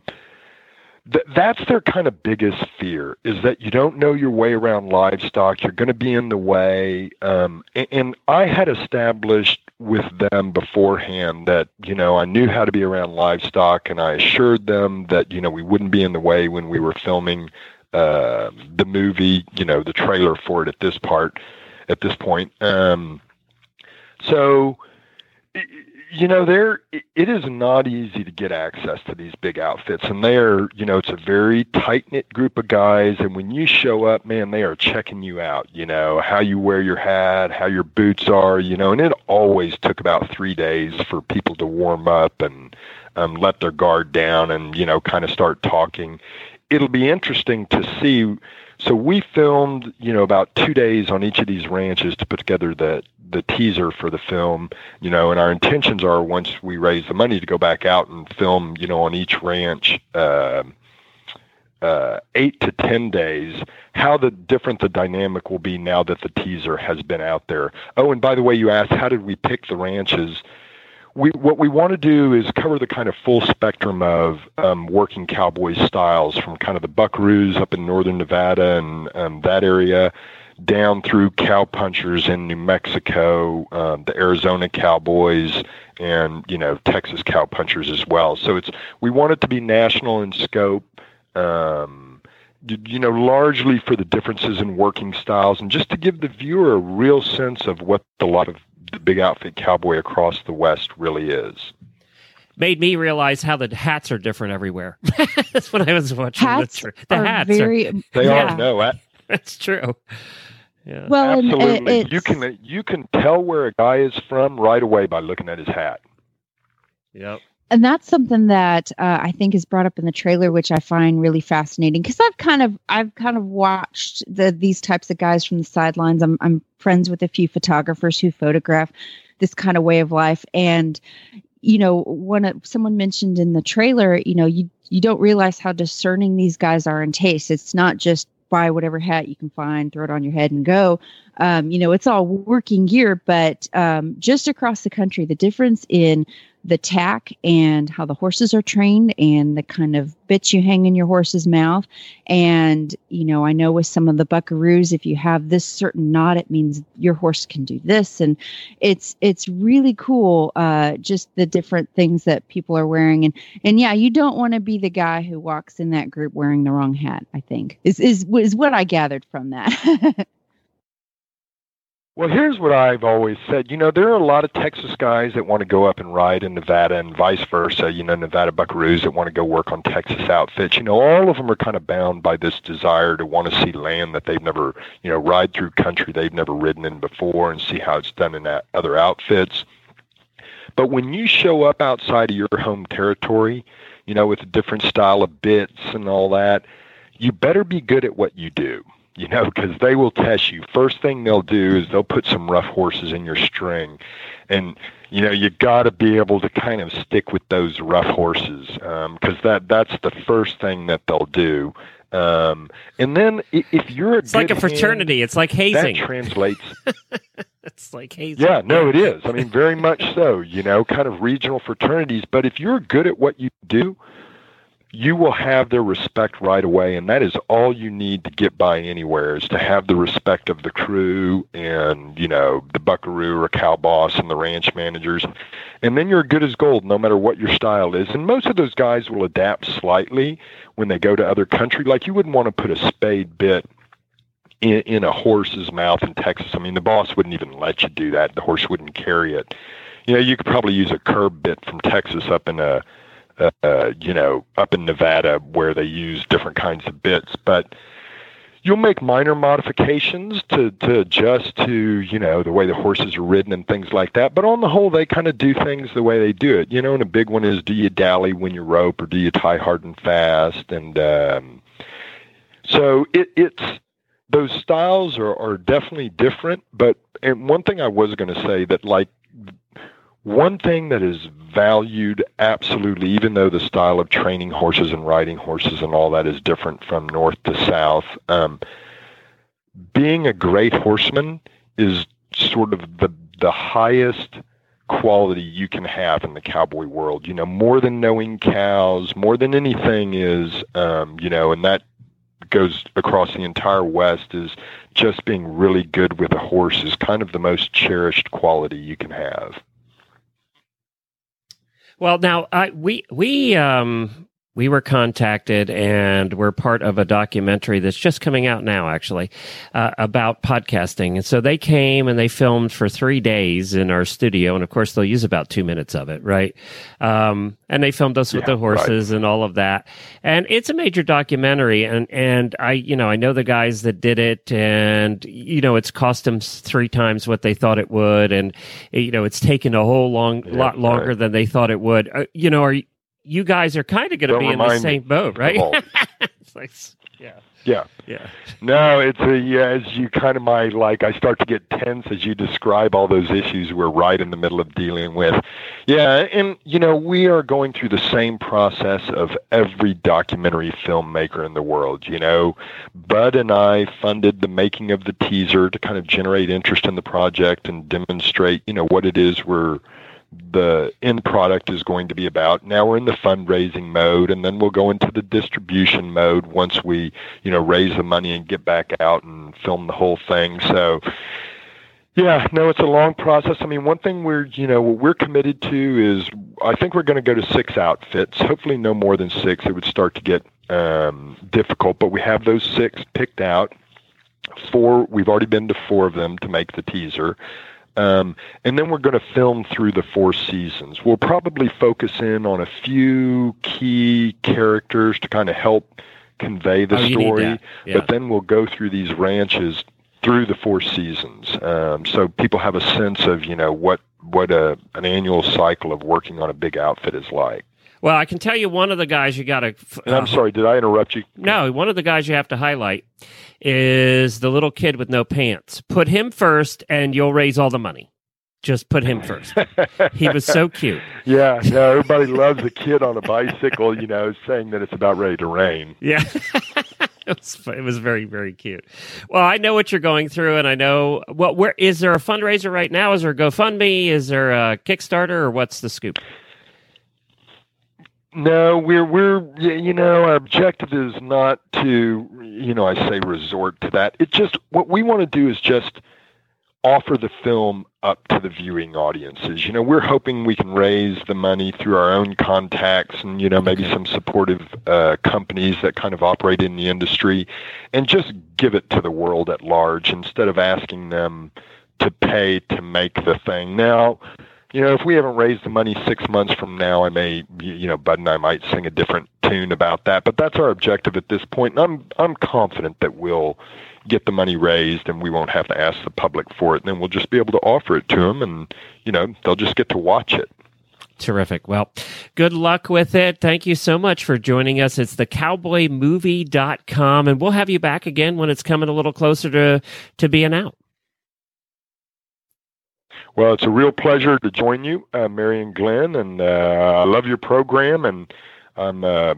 th- that's their kind of biggest fear is that you don't know your way around livestock. You're going to be in the way. Um, and, and I had established with them beforehand that you know I knew how to be around livestock, and I assured them that you know we wouldn't be in the way when we were filming uh, the movie, you know, the trailer for it at this part, at this point. Um, so you know, there it is not easy to get access to these big outfits, and they are, you know, it's a very tight knit group of guys, and when you show up, man, they are checking you out. You know, how you wear your hat, how your boots are, you know, and it always took about three days for people to warm up and um, let their guard down, and you know, kind of start talking. It'll be interesting to see. So we filmed, you know, about two days on each of these ranches to put together the the teaser for the film, you know, and our intentions are once we raise the money to go back out and film, you know, on each ranch, uh, uh, eight to ten days. How the different the dynamic will be now that the teaser has been out there. Oh, and by the way, you asked how did we pick the ranches? We what we want to do is cover the kind of full spectrum of um, working cowboy styles, from kind of the buckaroos up in northern Nevada and um, that area down through cowpunchers in New Mexico, um, the Arizona Cowboys, and you know Texas cowpunchers as well. So it's we want it to be national in scope. Um, you know, largely for the differences in working styles, and just to give the viewer a real sense of what the lot of the big outfit cowboy across the West really is. Made me realize how the hats are different everywhere. [LAUGHS] That's what I was watching. Hats the, the are hats very. are. They yeah. are no. That's true. Yeah. Well, and, Absolutely, it's- you can you can tell where a guy is from right away by looking at his hat. Yep. And that's something that uh, I think is brought up in the trailer, which I find really fascinating because I've kind of I've kind of watched the these types of guys from the sidelines. I'm I'm friends with a few photographers who photograph this kind of way of life, and you know, it, someone mentioned in the trailer, you know, you you don't realize how discerning these guys are in taste. It's not just buy whatever hat you can find, throw it on your head, and go. Um, you know, it's all working gear, but um, just across the country, the difference in the tack and how the horses are trained and the kind of bits you hang in your horse's mouth. And, you know, I know with some of the buckaroos, if you have this certain knot, it means your horse can do this. And it's, it's really cool. Uh, just the different things that people are wearing. And, and yeah, you don't want to be the guy who walks in that group wearing the wrong hat, I think is, is, is what I gathered from that. [LAUGHS] Well, here's what I've always said. You know, there are a lot of Texas guys that want to go up and ride in Nevada and vice versa. You know, Nevada buckaroos that want to go work on Texas outfits. You know, all of them are kind of bound by this desire to want to see land that they've never, you know, ride through country they've never ridden in before and see how it's done in other outfits. But when you show up outside of your home territory, you know, with a different style of bits and all that, you better be good at what you do you know, because they will test you. First thing they'll do is they'll put some rough horses in your string, and you know you got to be able to kind of stick with those rough horses because that that's the first thing that they'll do. Um, and then if you're a It's like a good hand, fraternity. It's like hazing. that translates [LAUGHS] it's like hazing. yeah, no, it is. I mean, very much so. You know, kind of regional fraternities. But if you're good at what you do, you will have their respect right away, and that is all you need to get by anywhere. Is to have the respect of the crew and you know the buckaroo or cow boss and the ranch managers, and then you're good as gold, no matter what your style is. And most of those guys will adapt slightly when they go to other country. Like you wouldn't want to put a spade bit in, in a horse's mouth in Texas. I mean, the boss wouldn't even let you do that. The horse wouldn't carry it. You know, you could probably use a curb bit from Texas up in a, uh, you know, up in Nevada where they use different kinds of bits, but you'll make minor modifications to to adjust to you know the way the horses are ridden and things like that. But on the whole, they kind of do things the way they do it. You know, and a big one is do you dally when you rope or do you tie hard and fast? And um, so it, it's those styles are, are definitely different. But and one thing I was going to say that like one thing that is valued absolutely, even though the style of training horses and riding horses and all that is different from north to south, um, being a great horseman is sort of the the highest quality you can have in the cowboy world. You know, more than knowing cows, more than anything is, um, you know, and that goes across the entire West is just being really good with a horse is kind of the most cherished quality you can have. Well, now I we we um we were contacted and we're part of a documentary that's just coming out now actually uh, about podcasting. And so they came and they filmed for three days in our studio. And of course they'll use about two minutes of it right? Um, and they filmed us with the horses and all of that. And it's a major documentary. And and i you know i know the guys that did it and you know it's cost them three times what they thought it would. And you know it's taken a whole long Yeah, lot longer right. than they thought it would. Uh, you know are you guys are kind of going to be in the same boat, right? [LAUGHS] it's like, yeah, Yeah. yeah. No, it's a yeah, as you kind of my like I start to get tense as you describe all those issues we're right in the middle of dealing with. Yeah, and you know, we are going through the same process of every documentary filmmaker in the world, you know. Bud and I funded the making of the teaser to kind of generate interest in the project and demonstrate, you know, what it is we're the end product is going to be about. Now we're in the fundraising mode and then we'll go into the distribution mode once we, you know, raise the money and get back out and film the whole thing. So yeah, no, it's a long process. I mean, one thing we're, you know, what we're committed to is I think we're going to go to six outfits, hopefully no more than six. It would start to get um, difficult, but we have those six picked out. Four, we've already been to four of them to make the teaser. Um, and then we're going to film through the four seasons. We'll probably focus in on a few key characters to kind of help convey the Oh, story. Yeah. But then we'll go through these ranches through the four seasons, um, so people have a sense of you know what what a an annual cycle of working on a big outfit is like. Well, I can tell you one of the guys you got to. And I'm uh, sorry, did I interrupt you? No, one of the guys you have to highlight is the little kid with no pants. Put him first, and you'll raise all the money. Just put him first. he was so cute. [LAUGHS] Yeah, no, everybody loves a kid on a bicycle, you know, saying that it's about ready to rain. Yeah. [LAUGHS] it was it was very very cute. Well, I know what you're going through, and I know well. Where is there a fundraiser right now? Is there a GoFundMe? Is there a Kickstarter, or what's the scoop? No, we're we're you know our objective is not to you know I say resort to that. It just what we want to do is just offer the film up to the viewing audiences. You know, we're hoping we can raise the money through our own contacts and you know maybe some supportive uh, companies that kind of operate in the industry, and just give it to the world at large instead of asking them to pay to make the thing. Now, you know, if we haven't raised the money six months from now, I may, you know, Bud and I might sing a different tune about that. But that's our objective at this point. point, and I'm I'm confident that we'll get the money raised, and we won't have to ask the public for it. And then we'll just be able to offer it to them, and you know, they'll just get to watch it. Terrific. Well, good luck with it. Thank you so much for joining us. It's the cowboymovie.com, and we'll have you back again when it's coming a little closer to, to being out. Well, it's a real pleasure to join you, uh, Mary and Glenn, and uh, I love your program, and I'm uh,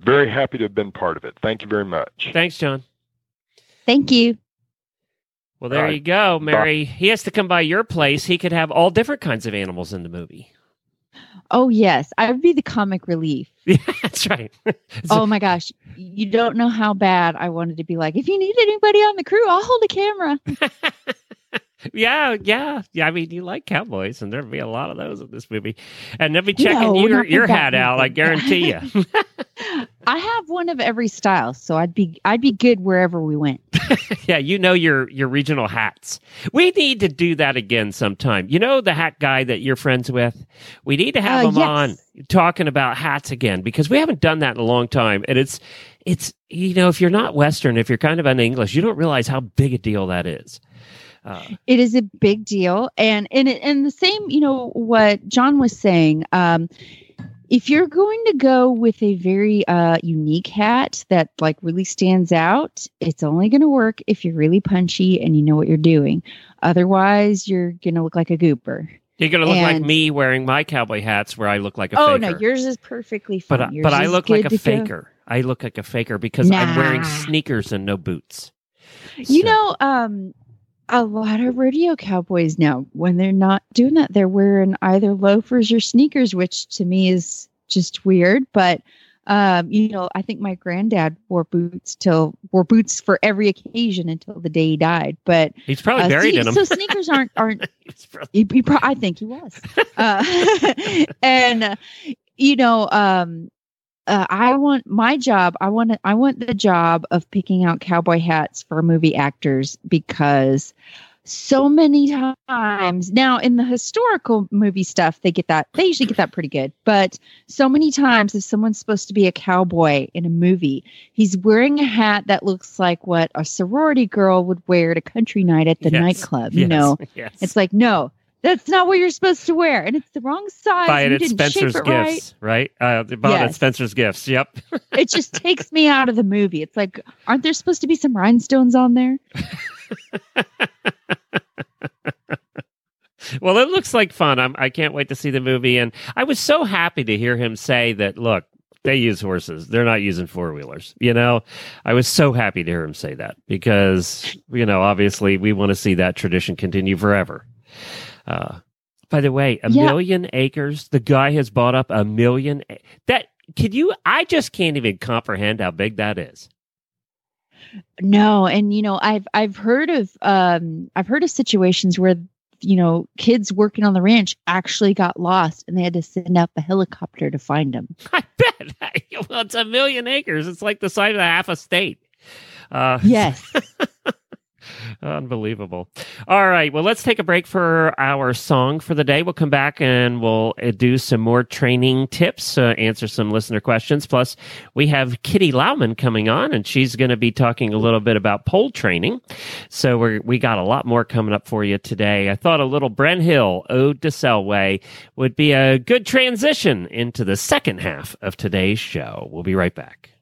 very happy to have been part of it. Thank you very much. Thanks, John. Thank you. Well, there All right. you go, Mary. He has to come by your place. He could have all different kinds of animals in the movie. Oh yes, I would be the comic relief. [LAUGHS] Yeah, that's right. [LAUGHS] Oh my gosh, you don't know how bad I wanted to be like. If you need anybody on the crew, I'll hold a camera. [LAUGHS] [LAUGHS] yeah, yeah, yeah. I mean, you like cowboys, and there'll be a lot of those in this movie, and they'll be No, checking your your hat out. I guarantee you. [LAUGHS] [LAUGHS] I have one of every style, so I'd be I'd be good wherever we went. yeah, you know your your regional hats. We need to do that again sometime. You know the hat guy that you're friends with. We need to have Uh, him yes. on talking about hats again because we haven't done that in a long time, and it's it's you know if you're not Western, if you're kind of un English, you don't realize how big a deal that is. Uh, It is a big deal, and and it, and the same, you know, what John was saying. Um, if you're going to go with a very uh, unique hat that like really stands out, it's only going to work if you're really punchy and you know what you're doing. Otherwise, you're going to look like a gooper. you're gonna look like me wearing my cowboy hats where I look like a oh faker. no, yours is perfectly fine. but I, but I look like a to go. faker. I look like a faker because I'm wearing sneakers and no boots. You So- know, um, a lot of rodeo cowboys now, when they're not doing that, they're wearing either loafers or sneakers, which to me is just weird. But Um, you know, I think my granddad wore boots till wore boots for every occasion until the day he died. But He's probably uh, buried see- in them. So sneakers aren't [LAUGHS] aren't. He, he pro- I think he was. Uh, [LAUGHS] and uh, you know, um, uh, I want my job. I want to, I want the job of picking out cowboy hats for movie actors because so many times now in the historical movie stuff they get that they usually get that pretty good but so many times if someone's supposed to be a cowboy in a movie he's wearing a hat that looks like what a sorority girl would wear at a country night at the Yes, nightclub you yes, know [LAUGHS] yes. it's like no that's not what you're supposed to wear and it's the wrong size buy it at Spencer's it right Gifts, right? Uh, they bought it at Spencer's Gifts. Yep. [LAUGHS] it just takes me out of the movie. It's like, aren't there supposed to be some rhinestones on there? [LAUGHS] Well, it looks like fun. I'm, I can't wait to see the movie. And I was so happy to hear him say that, look, they use horses. They're not using four wheelers. You know, I was so happy to hear him say that because, you know, obviously we want to see that tradition continue forever. Uh, by the way, a Yeah. million acres. The guy has bought up a million. a- That could you? I just can't even comprehend how big that is. No, and you know, I've I've heard of um I've heard of situations where you know kids working on the ranch actually got lost and they had to send up a helicopter to find them. [LAUGHS] I bet. [LAUGHS] well, it's a million acres. It's like the size of half a state. Uh, Yes. [LAUGHS] [LAUGHS] Unbelievable. All right. Well, let's take a break for our song for the day. We'll come back and we'll uh, do some more training tips, uh, answer some listener questions. Plus, we have Kitty Lauman coming on, and she's going to be talking a little bit about pole training. So we're, we got a lot more coming up for you today. I thought a little Bren Hill, Ode to Selway, would be a good transition into the second half of today's show. We'll be right back.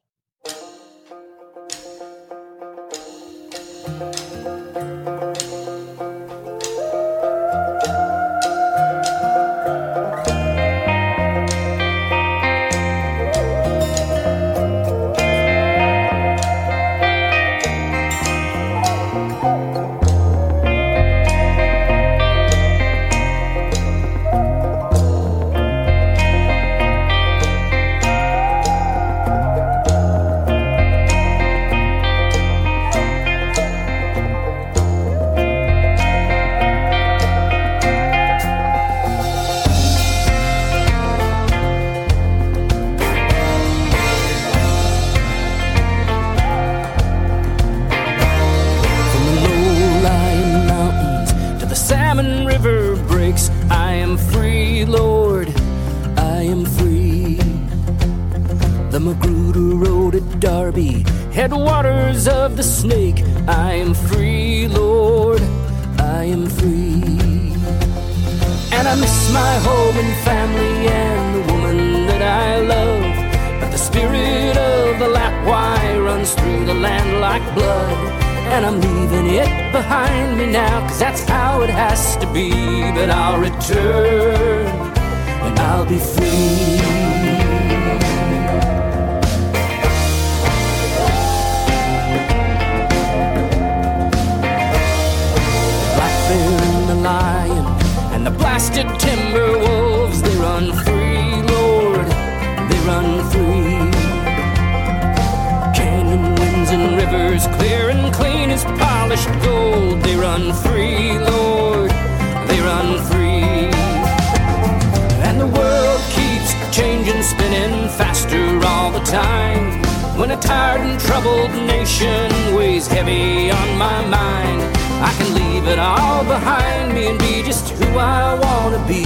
On my mind, I can leave it all behind me and be just who I want to be.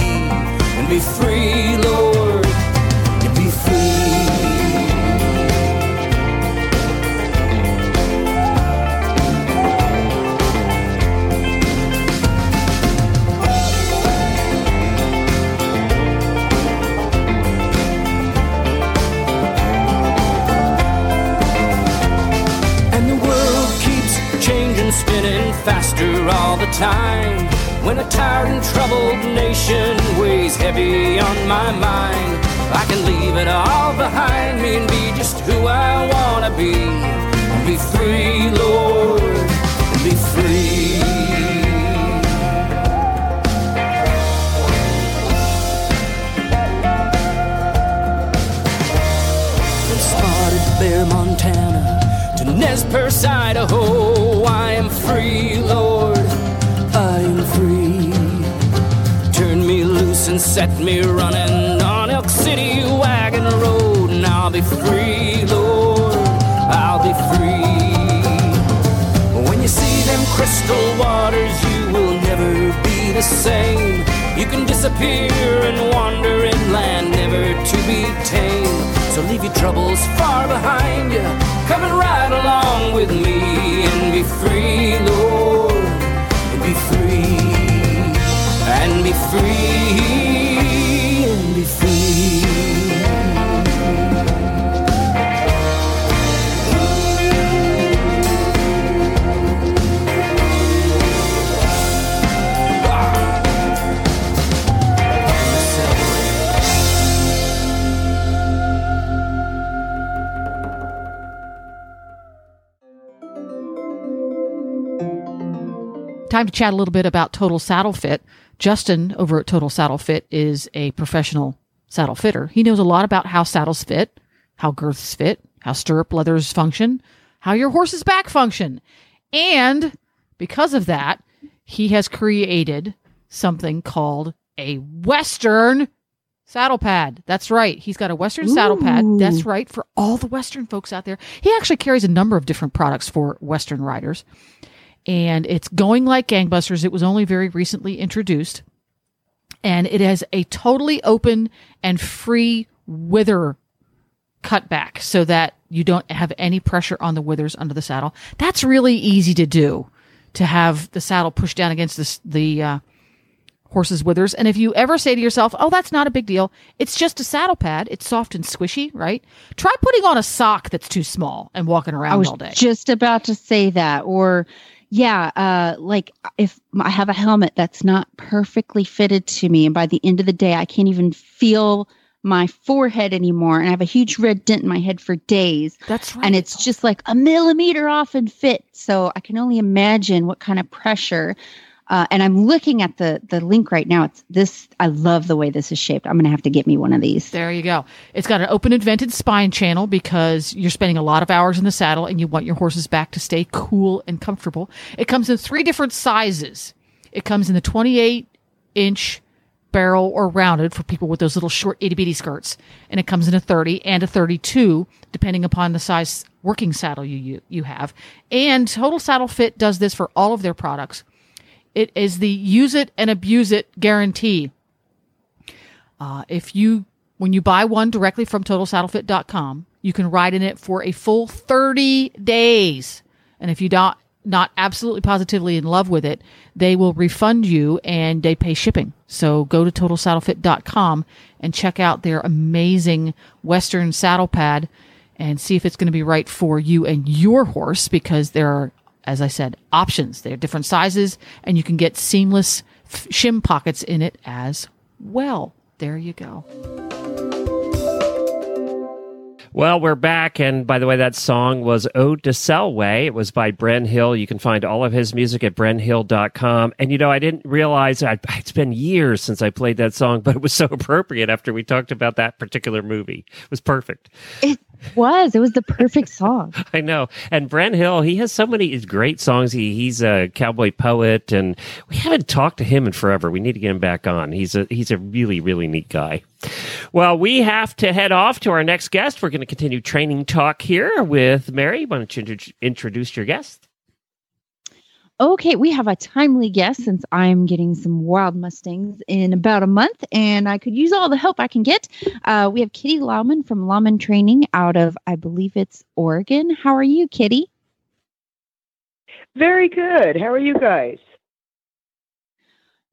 And be free, Lord, and be free. faster all the time. When a tired and troubled nation weighs heavy on my mind, I can leave it all behind me and be just who I wanna be. Be free, Lord, be free. From Sparta Bear, Montana to Nez Perce, Idaho, I am free and set me running on Elk City Wagon Road. And I'll be free, Lord, I'll be free. When you see them crystal waters, you will never be the same. You can disappear and wander inland, never to be tamed. So leave your troubles far behind you. Come and ride along with me and be free, Lord, and be free, and be free, and be free. Time to chat a little bit about Total Saddle Fit. Justin over at Total Saddle Fit is a professional saddle fitter. He knows a lot about how saddles fit, how girths fit, how stirrup leathers function, how your horse's back function. And because of that, he has created something called a Western saddle pad. That's right. He's got a Western saddle pad. That's right. For all the Western folks out there, he actually carries a number of different products for Western riders. And it's going like gangbusters. It was only very recently introduced. And it has a totally open and free wither cutback so that you don't have any pressure on the withers under the saddle. That's really easy to do to have the saddle pushed down against this, the uh, horse's withers. And if you ever say to yourself, oh, that's not a big deal, it's just a saddle pad. It's soft and squishy, right? Try putting on a sock that's too small and walking around I was all day. just about to say that. Or, yeah, uh, like if I have a helmet that's not perfectly fitted to me, and by the end of the day, I can't even feel my forehead anymore, and I have a huge red dent in my head for days. That's right. And it's just like a millimeter off and fit. So I can only imagine what kind of pressure. Uh, and I'm looking at the the link right now. It's this. I love the way this is shaped. I'm going to have to get me one of these. There you go. It's got an open and vented spine channel because you're spending a lot of hours in the saddle and you want your horse's back to stay cool and comfortable. It comes in three different sizes. It comes in the 28 inch barrel or rounded for people with those little short itty bitty skirts, and it comes in a 30 and a 32 depending upon the size working saddle you you, you have. And Total Saddle Fit does this for all of their products. It is the use it and abuse it guarantee. Uh, if you, when you buy one directly from TotalSaddleFit.com, you can ride in it for a full 30 days. And if you not not absolutely positively in love with it, they will refund you and they pay shipping. So go to TotalSaddleFit.com and check out their amazing Western saddle pad and see if it's going to be right for you and your horse because there are, as I said, options. They're different sizes and you can get seamless f- shim pockets in it as well. There you go. Well, we're back, and by the way, that song was Ode to Selway. It was by Bren Hill. You can find all of his music at brenhill.com. And, you know, I didn't realize, I, it's been years since I played that song, but it was so [LAUGHS] appropriate after we talked about that particular movie. It was perfect. It was. It was the perfect song. [LAUGHS] I know. And Bren Hill, he has so many great songs. He he's a cowboy poet, and we haven't talked to him in forever. We need to get him back on. He's a he's a really really neat guy. Well, we have to head off to our next guest. We're going to continue training talk here with Mary. Why don't you intro- introduce your guest? Okay, we have a timely guest since I'm getting some wild Mustangs in about a month and I could use all the help I can get. Uh, we have Kitty Lauman from Lauman Training out of, I believe it's Oregon. How are you, Kitty? Very good. How are you guys?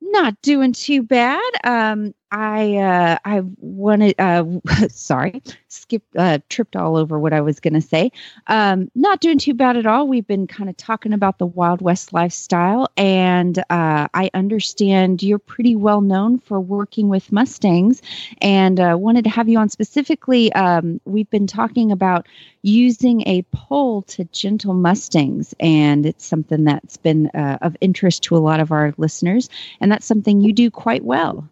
Not doing too bad. Um, I uh, I wanted. Uh, [LAUGHS] sorry, skipped, uh, tripped all over what I was going to say. Um, not doing too bad at all. We've been kind of talking about the Wild West lifestyle, and uh, I understand you're pretty well known for working with Mustangs, and uh, wanted to have you on specifically. Um, we've been talking about using a pole to gentle Mustangs, and it's something that's been uh, of interest to a lot of our listeners, and that's something you do quite well.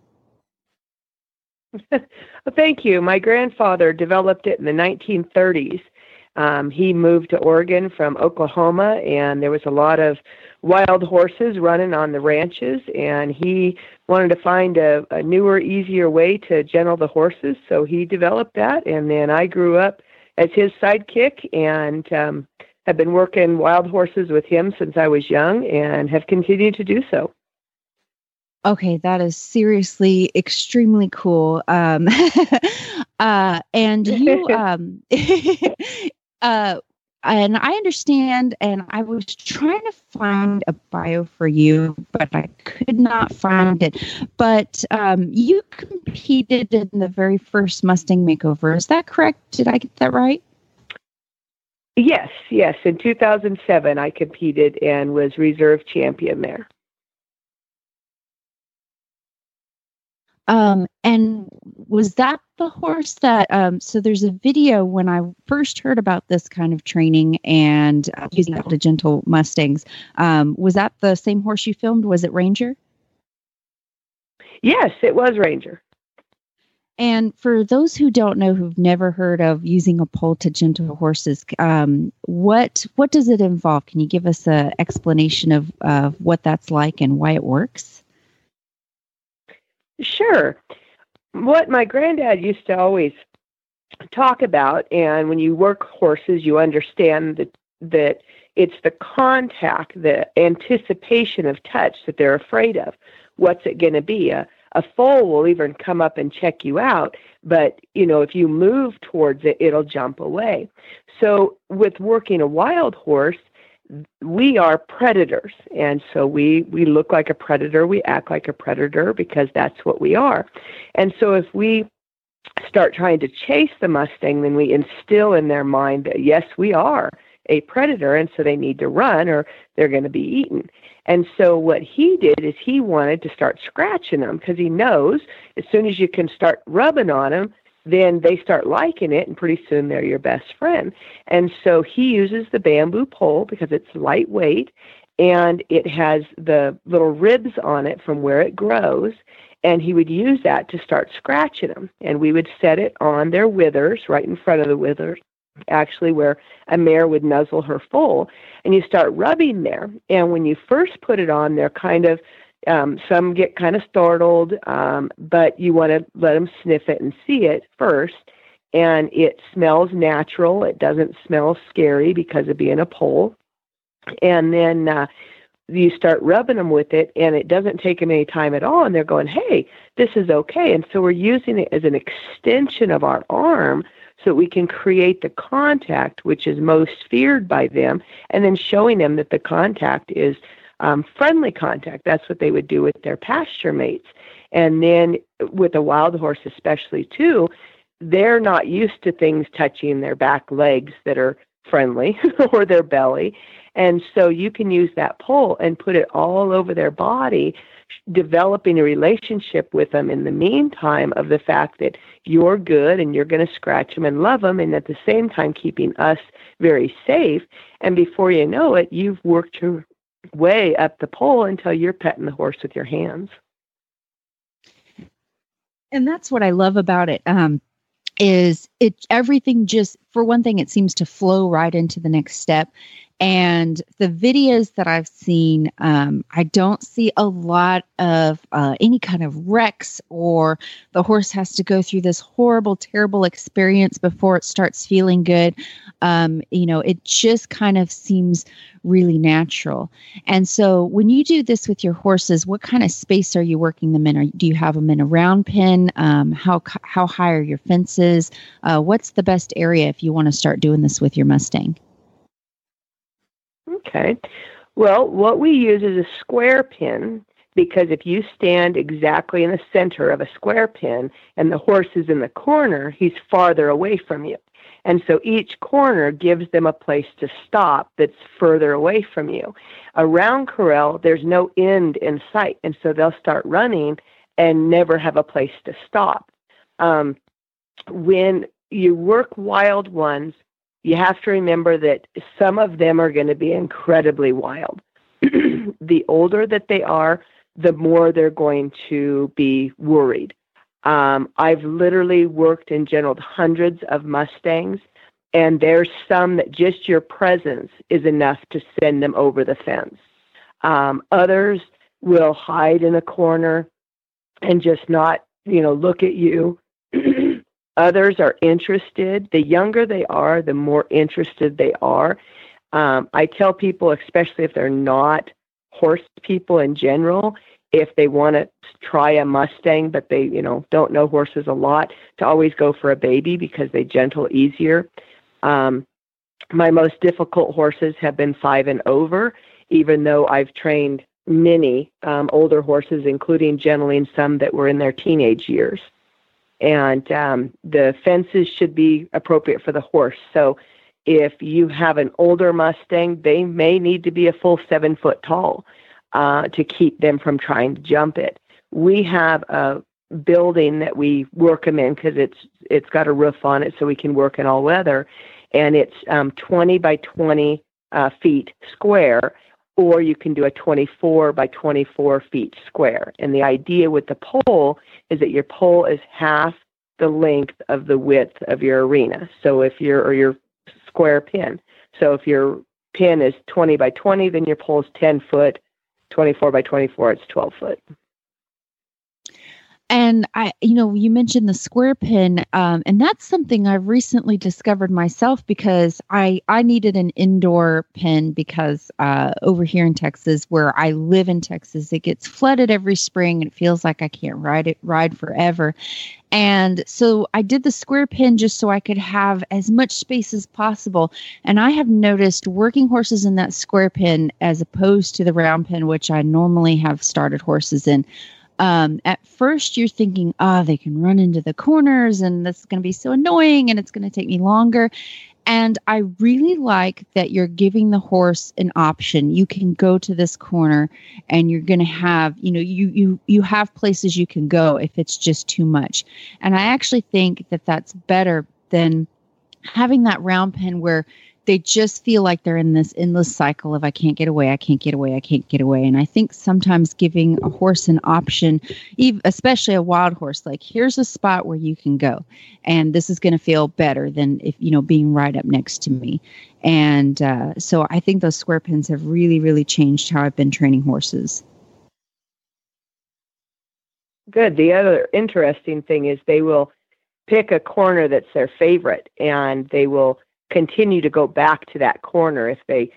[LAUGHS] Thank you. My grandfather developed it in the 1930s, Um, he moved to Oregon from Oklahoma, and there was a lot of wild horses running on the ranches, and he wanted to find a, a newer, easier way to gentle the horses, so he developed that. And then I grew up as his sidekick and um, have been working wild horses with him since I was young, and have continued to do so. Okay, that is seriously extremely cool. Um, [LAUGHS] uh, and you, [LAUGHS] um, [LAUGHS] uh, and I understand, and I was trying to find a bio for you, but I could not find it. But um, you competed in the very first Mustang Makeover. Is that correct? Did I get that right? Yes, yes. In 2007, I competed and was reserve champion there. Um, and was that the horse that? Um, so there's a video when I first heard about this kind of training and uh, using the gentle Mustangs. Um, was that the same horse you filmed? Was it Ranger? Yes, it was Ranger. And for those who don't know, who've never heard of using a pole to gentle horses, um, what what does it involve? Can you give us an explanation of uh, what that's like and why it works? Sure. What my granddad used to always talk about, and when you work horses, you understand that that it's the contact, the anticipation of touch that they're afraid of. What's it going to be? A a foal will even come up and check you out, but you know if you move towards it, it'll jump away. So with working a wild horse, we are predators. And so we we look like a predator. We act like a predator because that's what we are. And so if we start trying to chase the mustang then we instill in their mind that yes we are a predator and so they need to run or they're going to be eaten. And so what he did is he wanted to start scratching them because he knows as soon as you can start rubbing on them then they start liking it and pretty soon they're your best friend. And so he uses the bamboo pole because it's lightweight and it has the little ribs on it from where it grows and he would use that to start scratching them and we would set it on their withers right in front of the withers actually where a mare would nuzzle her foal and you start rubbing there and when you first put it on they're kind of um, some get kind of startled, um, but you want to let them sniff it and see it first. And it smells natural. It doesn't smell scary because of being a pole. And then uh, you start rubbing them with it, and it doesn't take them any time at all. And they're going, hey, this is okay. And so we're using it as an extension of our arm so we can create the contact, which is most feared by them, and then showing them that the contact is um, friendly contact. That's what they would do with their pasture mates. And then with a wild horse, especially too, they're not used to things touching their back legs that are friendly [LAUGHS] or their belly. And so you can use that pole and put it all over their body, developing a relationship with them in the meantime of the fact that you're good and you're going to scratch them and love them, and at the same time keeping us very safe. And before you know it, you've worked your way up the pole until you're petting the horse with your hands. And that's what I love about it. Um, is it everything just for one thing it seems to flow right into the next step and the videos that I've seen, um, I don't see a lot of uh, any kind of wrecks or the horse has to go through this horrible, terrible experience before it starts feeling good. Um, you know, it just kind of seems really natural. And so when you do this with your horses, what kind of space are you working them in? Do you have them in a round pen? Um, how, how high are your fences? Uh, what's the best area if you want to start doing this with your Mustang? Okay. Well, what we use is a square pin because if you stand exactly in the center of a square pin and the horse is in the corner, he's farther away from you. And so each corner gives them a place to stop that's further away from you. Around corral, there's no end in sight, and so they'll start running and never have a place to stop. Um, when you work wild ones, you have to remember that some of them are going to be incredibly wild. [CLEARS THROAT] the older that they are, the more they're going to be worried. Um, I've literally worked and gentled hundreds of Mustangs, And there's some that just your presence is enough to send them over the fence. Um, others will hide in a corner and just not, you know, look at you. [CLEARS THROAT] others are interested. The younger they are, the more interested they are. Um, I tell people, especially if they're not horse people in general, if they want to try a Mustang, but they, you know, don't know horses a lot, to always go for a baby because they gentle easier. Um, my most difficult horses have been five and over, even though I've trained many um, older horses, including gentling some that were in their teenage years. And um, the fences should be appropriate for the horse. So if you have an older Mustang, they may need to be a full seven foot tall uh, to keep them from trying to jump it. We have a building that we work them in because it's it's got a roof on it, so we can work in all weather, and it's um, 20 by 20 uh, feet square, or you can do a 24 by 24 feet square. And the idea with the pole is that your pole is half the length of the width of your arena. So if you're or your square pin. So if your pin is 20 by 20, then your pole is 10 foot 24 by 24, it's 12 foot. And I, you know, you mentioned the square pin, um, and that's something I've recently discovered myself because I I needed an indoor pin because uh, over here in Texas, where I live in Texas, it gets flooded every spring, and it feels like I can't ride it ride forever. And so I did the square pin just so I could have as much space as possible. And I have noticed working horses in that square pin as opposed to the round pin, which I normally have started horses in um, at first you're thinking, ah, oh, they can run into the corners and this is going to be so annoying and it's going to take me longer. And I really like that you're giving the horse an option. You can go to this corner and you're going to have, you know, you you you have places you can go if it's just too much. And I actually think that that's better than having that round pen where they just feel like they're in this endless cycle of I can't get away, I can't get away, I can't get away. And I think sometimes giving a horse an option, especially a wild horse, like here's a spot where you can go, and this is going to feel better than if you know being right up next to me. And uh, so I think those square pins have really, really changed how I've been training horses. Good. The other interesting thing is they will pick a corner that's their favorite, and they will continue to go back to that corner. If they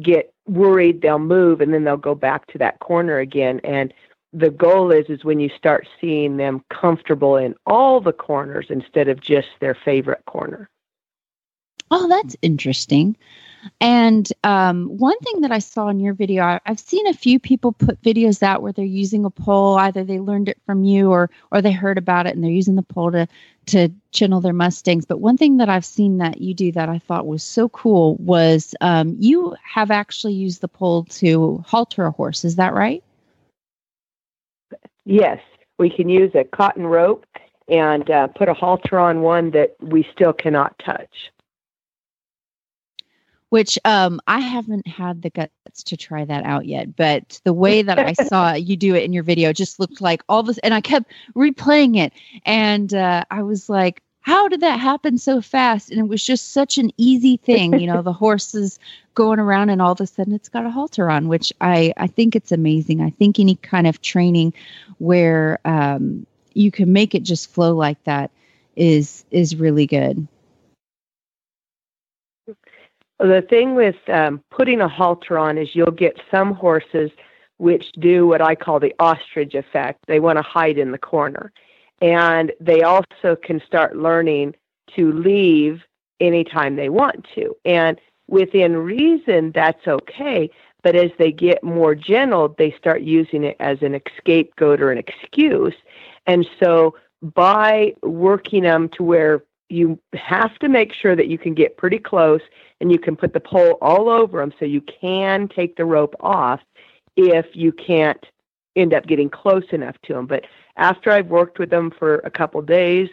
get worried, they'll move and then they'll go back to that corner again. And the goal is is when you start seeing them comfortable in all the corners instead of just their favorite corner. Oh, that's interesting. And um, one thing that I saw in your video, I, have seen a few people put videos out where they're using a pole. Either they learned it from you, or or they heard about it and they're using the pole to to channel their mustangs. But one thing that I've seen that you do that I thought was so cool was um, you have actually used the pole to halter a horse. Is that right? Yes, we can use a cotton rope and uh, put a halter on one that we still cannot touch which um, I haven't had the guts to try that out yet. But the way that I [LAUGHS] saw you do it in your video just looked like all this, and I kept replaying it, and uh, I was like, "How did that happen so fast?" And it was just such an easy thing, you know. the [LAUGHS] horses going around, and all of a sudden it's got a halter on, which I I think it's amazing. I think any kind of training where um, you can make it just flow like that is is really good. The thing with um, putting a halter on is you'll get some horses which do what I call the ostrich effect. They want to hide in the corner. And they also can start learning to leave anytime they want to. And within reason, that's okay. But as they get more gentle, they start using it as an scapegoat or an excuse. And so by working them to where you have to make sure that you can get pretty close and you can put the pole all over them so you can take the rope off if you can't end up getting close enough to them. But after I've worked with them for a couple days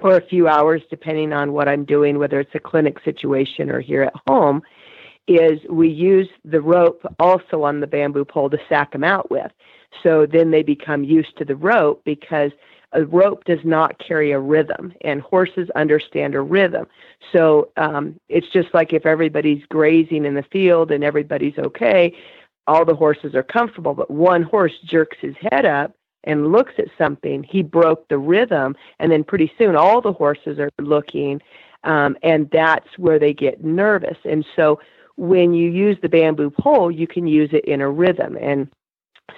or a few hours, depending on what I'm doing, whether it's a clinic situation or here at home, is we use the rope also on the bamboo pole to sack them out with. So then they become used to the rope because a rope does not carry a rhythm, and horses understand a rhythm. So um, it's just like if everybody's grazing in the field and everybody's okay, all the horses are comfortable, but one horse jerks his head up and looks at something, he broke the rhythm, and then pretty soon all the horses are looking, um, and that's where they get nervous. And so when you use the bamboo pole, you can use it in a rhythm. And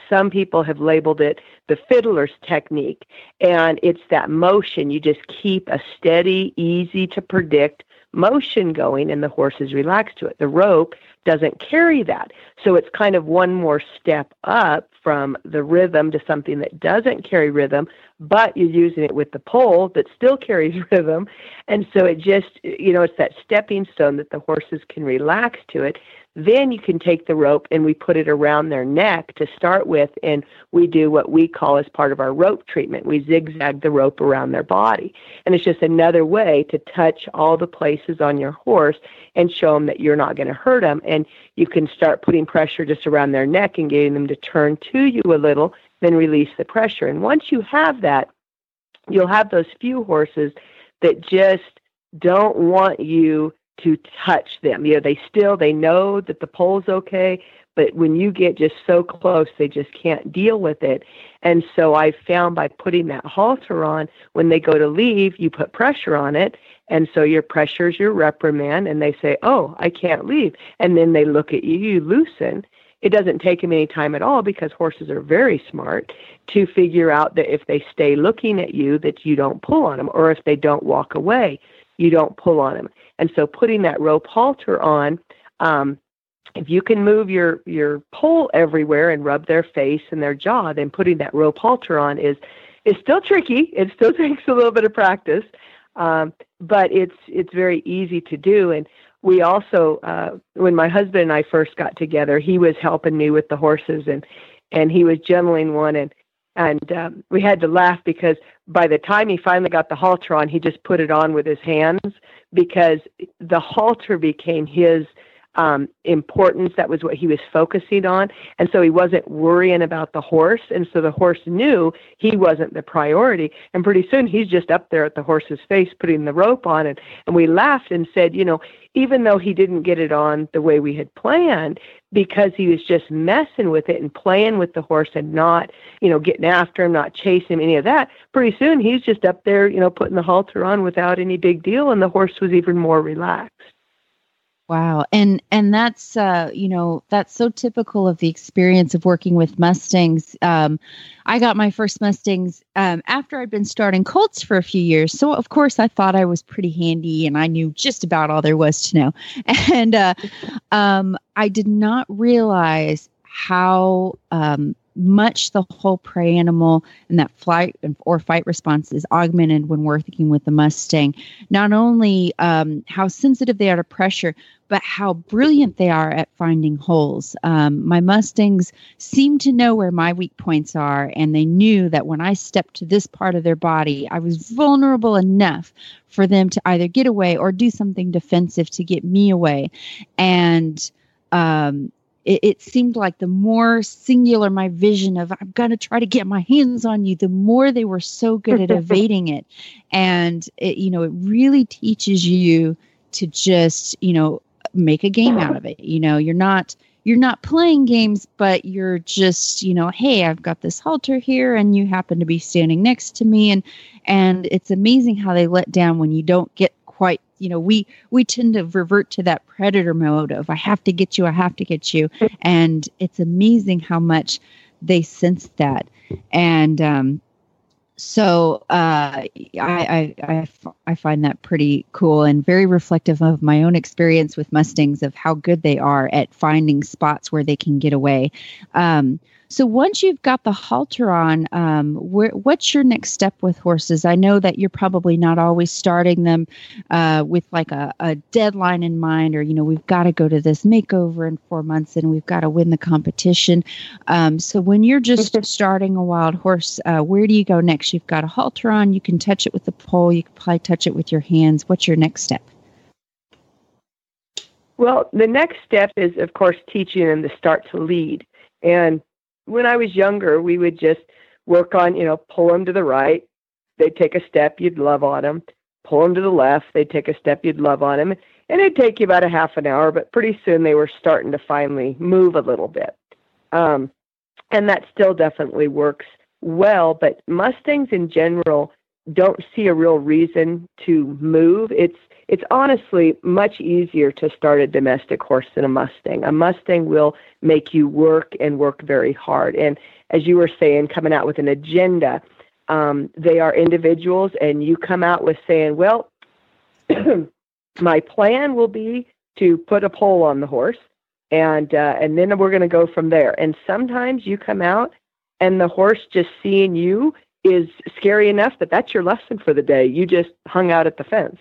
some people have labeled it the fiddler's technique, and it's that motion. You just keep a steady, easy to predict motion going, and the horse is relaxed to it. The rope doesn't carry that. So it's kind of one more step up from the rhythm to something that doesn't carry rhythm, but you're using it with the pole that still [LAUGHS] carries rhythm. And so it just, you know, it's that stepping stone that the horses can relax to it. Then you can take the rope and we put it around their neck to start with, and we do what we call as part of our rope treatment. We zigzag the rope around their body. And it's just another way to touch all the places on your horse and show them that you're not going to hurt them. And you can start putting pressure just around their neck and getting them to turn to you a little, then release the pressure. And once you have that, you'll have those few horses that just don't want you to touch them. You know, they still they know that the pole's okay, but when you get just so close, they just can't deal with it. And so I found by putting that halter on, when they go to leave, you put pressure on it, and so your pressure is your reprimand, and they say, "Oh, I can't leave," and then they look at you, you loosen. It doesn't take them any time at all because horses are very smart to figure out that if they stay looking at you, that you don't pull on them, or if they don't walk away, you don't pull on them. And so putting that rope halter on, um, if you can move your your pole everywhere and rub their face and their jaw, then putting that rope halter on is is still tricky. It still [LAUGHS] takes a little bit of practice, um, but it's it's very easy to do. And we also, uh, when my husband and I first got together, he was helping me with the horses and and he was gentling one and and um, we had to laugh because by the time he finally got the halter on, he just put it on with his hands because the halter became his um, importance. That was what he was focusing on. And so he wasn't worrying about the horse. And so the horse knew he wasn't the priority. And pretty soon he's just up there at the horse's face putting the rope on it. And we laughed and said, you know, even though he didn't get it on the way we had planned, because he was just messing with it and playing with the horse and not, you know, getting after him, not chasing him, any of that, pretty soon he's just up there, you know, putting the halter on without any big deal. And the horse was even more relaxed. Wow. And and that's uh, you know, that's so typical of the experience of working with Mustangs. Um, I got my first Mustangs um, after I'd been starting colts for a few years. So of course I thought I was pretty handy and I knew just about all there was to know. [LAUGHS] And uh, um, I did not realize how um, much the whole prey animal and that flight or fight response is augmented when working with the Mustang. Not only um, how sensitive they are to pressure, but how brilliant they are at finding holes. Um, my Mustangs seem to know where my weak points are, and they knew that when I stepped to this part of their body, I was vulnerable enough for them to either get away or do something defensive to get me away. And um, it, it seemed like the more singular my vision of I'm going to try to get my hands on you, the more they were so good at [LAUGHS] evading it. And it, you know, it really teaches you to just, you know, make a game out of it. You know, you're not you're not playing games, but you're just, you know, hey, I've got this halter here and you happen to be standing next to me and and it's amazing how they let down when you don't get quite you know we we tend to revert to that predator mode of i have to get you i have to get you. And it's amazing how much they sense that. And um so uh, I, I, I, I find that pretty cool and very reflective of my own experience with mustangs of how good they are at finding spots where they can get away. Um, so once you've got the halter on, um, where, what's your next step with horses? I know that you're probably not always starting them uh, with like a, a, deadline in mind, or you know we've got to go to this makeover in four months, and we've got to win the competition. Um, so when you're just starting a wild horse, uh, where do you go next? You've got a halter on. You can touch it with the pole. You can probably touch it with your hands. What's your next step? Well, the next step is, of course, teaching them to start to lead. And when I was younger, we would just work on, you know, pull them to the right. They'd take a step, you'd love on them. Pull them to the left, they'd take a step, you'd love on them. And it'd take you about a half an hour, but pretty soon they were starting to finally move a little bit. Um, and that still definitely works well, but Mustangs in general don't see a real reason to move. It's it's honestly much easier to start a domestic horse than a Mustang. A Mustang will make you work and work very hard. And as you were saying, coming out with an agenda, um, they are individuals, and you come out with saying, well, [CLEARS THROAT] my plan will be to put a pole on the horse, and uh, and then we're going to go from there. And sometimes you come out, and the horse just seeing you is scary enough that that's your lesson for the day. You just hung out at the fence.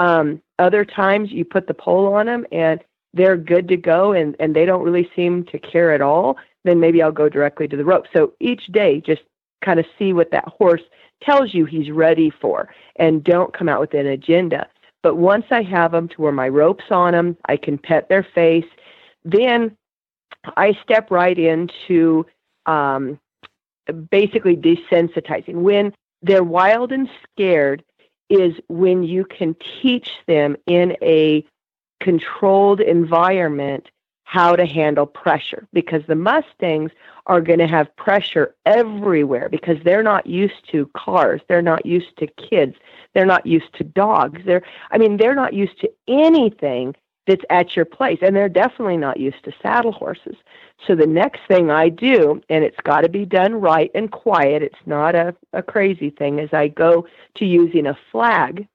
Um, other times you put the pole on them and they're good to go and, and they don't really seem to care at all, then maybe I'll go directly to the rope. So each day, just kind of see what that horse tells you he's ready for and don't come out with an agenda. But once I have them to where my rope's on them, I can pet their face, then I step right into um, basically desensitizing. When they're wild and scared, is when you can teach them in a controlled environment how to handle pressure because the Mustangs are going to have pressure everywhere because they're not used to cars, they're not used to kids, they're not used to dogs. They're I mean they're not used to anything that's at your place and they're definitely not used to saddle horses. So the next thing I do, and it's got to be done right and quiet, it's not a, a crazy thing, is I go to using a flag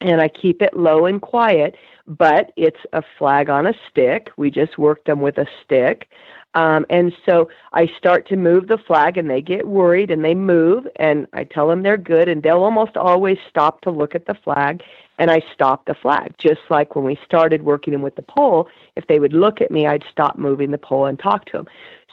and I keep it low and quiet, but it's a flag on a stick. We just worked them with a stick. Um, and so I start to move the flag and they get worried and they move and I tell them they're good and they'll almost always stop to look at the flag and I stop the flag. Just like when we started working them with the pole, if they would look at me, I'd stop moving the pole and talk to them.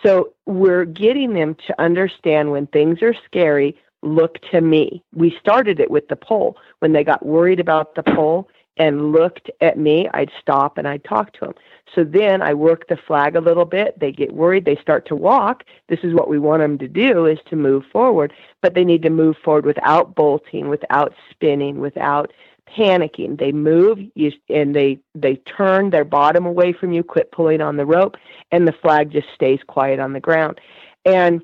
So we're getting them to understand when things are scary, look to me. We started it with the pole. When they got worried about the pole, and looked at me, I'd stop and I'd talk to them. So then I work the flag a little bit. They get worried. They start to walk. This is what we want them to do is to move forward, but they need to move forward without bolting, without spinning, without panicking. They move you, and they they turn their bottom away from you, quit pulling on the rope, and the flag just stays quiet on the ground. And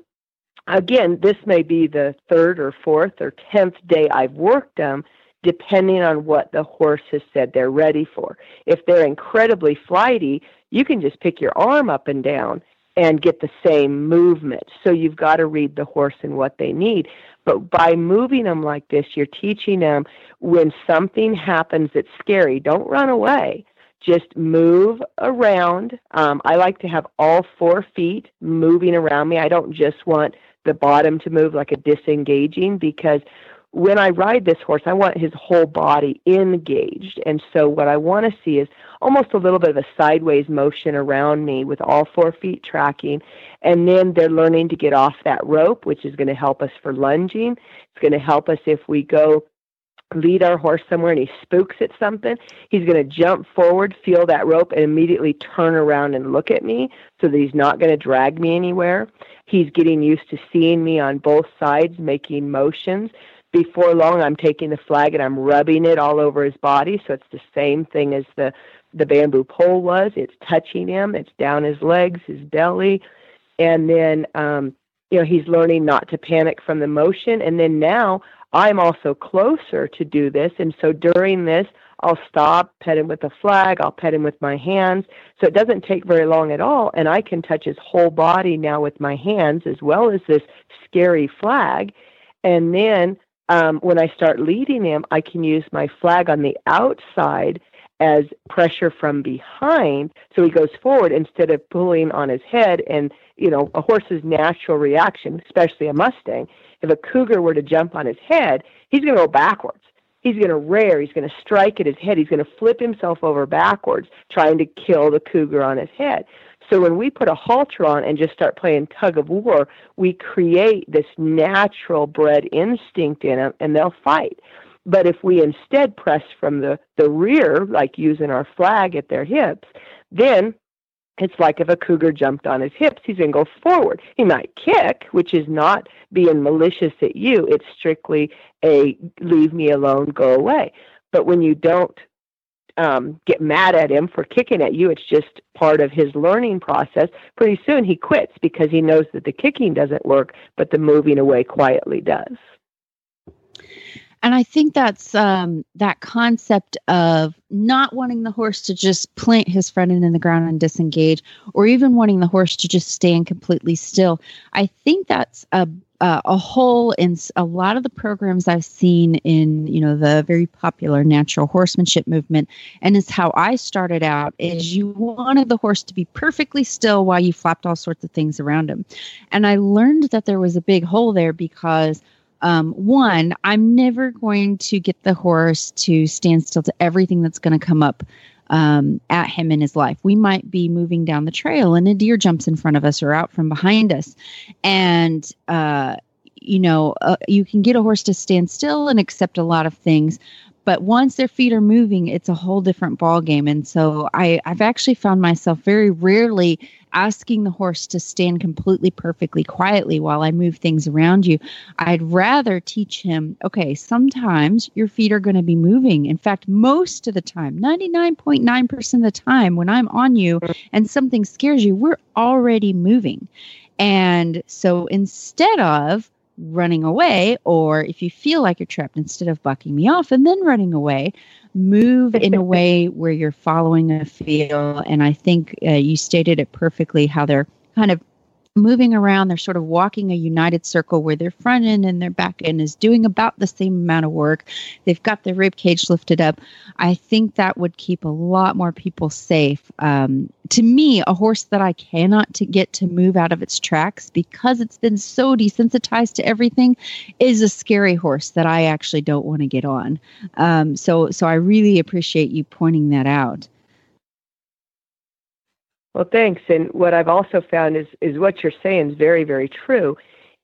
again, this may be the third or fourth or tenth day I've worked them, depending on what the horse has said they're ready for. If they're incredibly flighty, you can just pick your arm up and down and get the same movement. So you've got to read the horse and what they need. But by moving them like this, you're teaching them when something happens that's scary, don't run away. Just move around. Um, I like to have all four feet moving around me. I don't just want the bottom to move like a disengaging because when I ride this horse, I want his whole body engaged. And so what I want to see is almost a little bit of a sideways motion around me with all four feet tracking. And then they're learning to get off that rope, which is going to help us for lunging. It's going to help us if we go lead our horse somewhere and he spooks at something, he's going to jump forward, feel that rope, and immediately turn around and look at me so that he's not going to drag me anywhere. He's getting used to seeing me on both sides, making motions before long I'm taking the flag and I'm rubbing it all over his body. So it's the same thing as the the bamboo pole was. It's touching him. It's down his legs, his belly, and then um, you know he's learning not to panic from the motion. And then now I'm also closer to do this, and so during this I'll stop, pet him with the flag. I'll pet him with my hands. So it doesn't take very long at all, and I can touch his whole body now with my hands as well as this scary flag. And then um, when I start leading him, I can use my flag on the outside as pressure from behind. So he goes forward instead of pulling on his head and you know a horse's natural reaction especially a mustang. If a cougar were to jump on his head he's going to go backwards. He's going to rear. He's going to strike at his head. He's going to flip himself over backwards trying to kill the cougar on his head so when we put a halter on and just start playing tug of war, we create this natural bred instinct in them and they'll fight. But if we instead press from the, the rear, like using our flag at their hips, then it's like if a cougar jumped on his hips, he's going to go forward. He might kick, which is not being malicious at you. It's strictly a leave me alone, go away. But when you don't um, get mad at him for kicking at you, it's just part of his learning process. Pretty soon he quits because he knows that the kicking doesn't work, but the moving away quietly does. And I think that's um, that concept of not wanting the horse to just plant his front end in the ground and disengage, or even wanting the horse to just stand completely still. I think that's a uh, a hole in a lot of the programs I've seen in you know the very popular natural horsemanship movement, and it's how I started out. Is you wanted the horse to be perfectly still while you flapped all sorts of things around him, and I learned that there was a big hole there because um, one, I'm never going to get the horse to stand still to everything that's going to come up um, at him in his life. We might be moving down the trail and a deer jumps in front of us or out from behind us. And, uh, you know, uh, you can get a horse to stand still and accept a lot of things, but once their feet are moving it's a whole different ball game and so I, i've actually found myself very rarely asking the horse to stand completely perfectly quietly while i move things around you. I'd rather teach him okay sometimes your feet are going to be moving. In fact most of the time 99.9% of the time when i'm on you and something scares you we're already moving. And so instead of running away, or if you feel like you're trapped, instead of bucking me off and then running away, move in a [LAUGHS] way where you're following a feel. And I think uh, you stated it perfectly how they're kind of moving around. They're sort of walking a united circle where their front end and their back end is doing about the same amount of work. They've got their rib cage lifted up. I think that would keep a lot more people safe. Um, to me, a horse that I cannot to get to move out of its tracks because it's been so desensitized to everything is a scary horse that I actually don't want to get on. Um, so, so I really appreciate you pointing that out. Well, thanks. And what I've also found is is what you're saying is very, very true.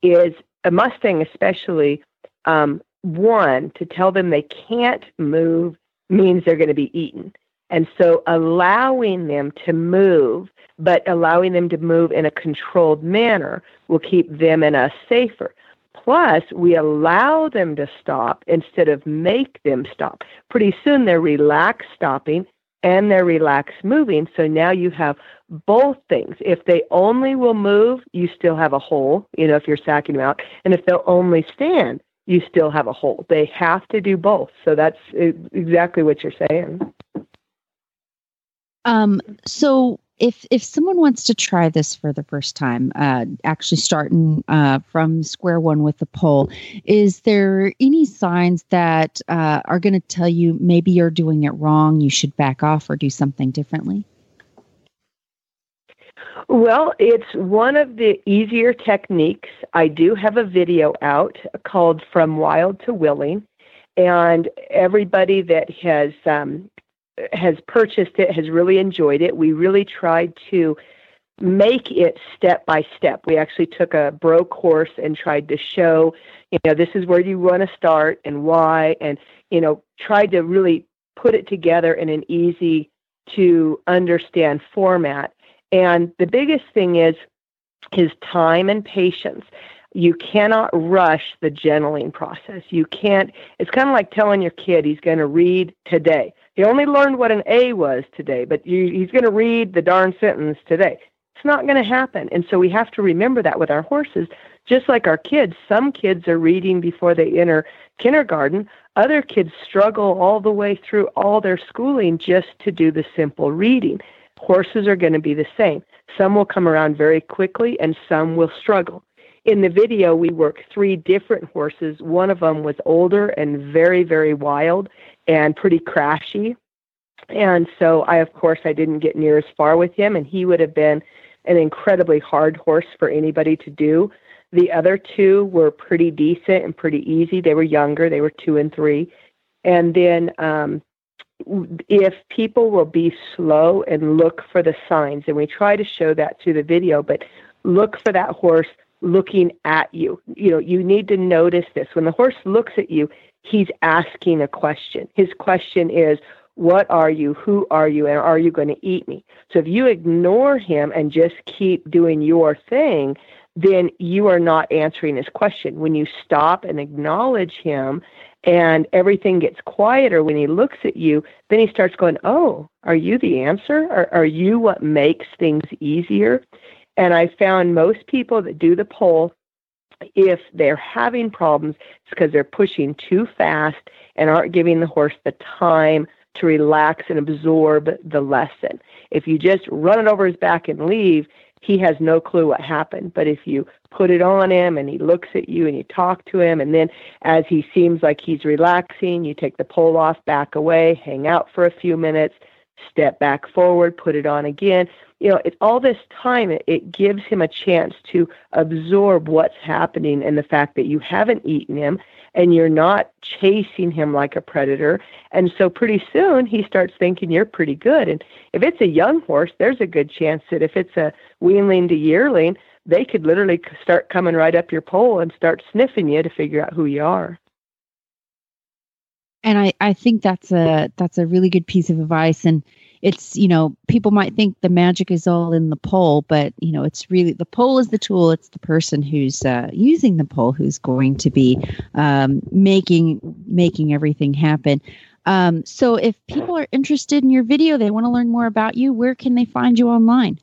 Is a Mustang, especially um, one, to tell them they can't move means they're going to be eaten. And so allowing them to move, but allowing them to move in a controlled manner will keep them and us safer. Plus, we allow them to stop instead of make them stop. Pretty soon they're relaxed stopping and they're relaxed moving. So now you have both things. If they only will move, you still have a hole, you know, if you're sacking them out. And if they'll only stand, you still have a hole. They have to do both. So that's exactly what you're saying. Um, so if if someone wants to try this for the first time, uh, actually starting uh, from square one with the pole, is there any signs that uh, are going to tell you maybe you're doing it wrong? You should back off or do something differently. Well, it's one of the easier techniques. I do have a video out called From Wild to Willing, and everybody that has um, has purchased it has really enjoyed it. We really tried to make it step by step. We actually took a bro course and tried to show, you know, this is where you want to start and why, and you know, tried to really put it together in an easy to understand format. And the biggest thing is is time and patience. You cannot rush the gentling process. You can't, it's kind of like telling your kid he's going to read today. He only learned what an A was today, but you, he's going to read the darn sentence today. It's not going to happen. And so we have to remember that with our horses. Just like our kids, some kids are reading before they enter kindergarten. Other kids struggle all the way through all their schooling just to do the simple reading. Horses are going to be the same. Some will come around very quickly and some will struggle. In the video, we work three different horses. One of them was older and very, very wild and pretty crashy. And so I, of course, I didn't get near as far with him, and he would have been an incredibly hard horse for anybody to do. The other two were pretty decent and pretty easy. They were younger, they were two and three. And then um, if people will be slow and look for the signs, and we try to show that through the video, but look for that horse looking at you. You know, you need to notice this. When the horse looks at you, he's asking a question. His question is, what are you? Who are you? And are you going to eat me? So if you ignore him and just keep doing your thing, then you are not answering his question. When you stop and acknowledge him and everything gets quieter when he looks at you, then he starts going, Oh, are you the answer? Are, are you what makes things easier? And I found most people that do the pole, if they're having problems, it's because they're pushing too fast and aren't giving the horse the time to relax and absorb the lesson. If you just run it over his back and leave, he has no clue what happened. But if you put it on him and he looks at you and you talk to him, and then as he seems like he's relaxing, you take the pole off, back away, hang out for a few minutes, step back forward, put it on again. You know, it, all this time, it, it gives him a chance to absorb what's happening and the fact that you haven't eaten him and you're not chasing him like a predator. And so pretty soon he starts thinking you're pretty good. And if it's a young horse, there's a good chance that if it's a weanling to yearling, they could literally start coming right up your pole and start sniffing you to figure out who you are. And I, I think that's a that's a really good piece of advice. And it's you know people might think the magic is all in the pole but you know it's really the pole is the tool. It's the person who's uh, using the pole who's going to be um, making making everything happen. Um, so if people are interested in your video they want to learn more about you where can they find you online?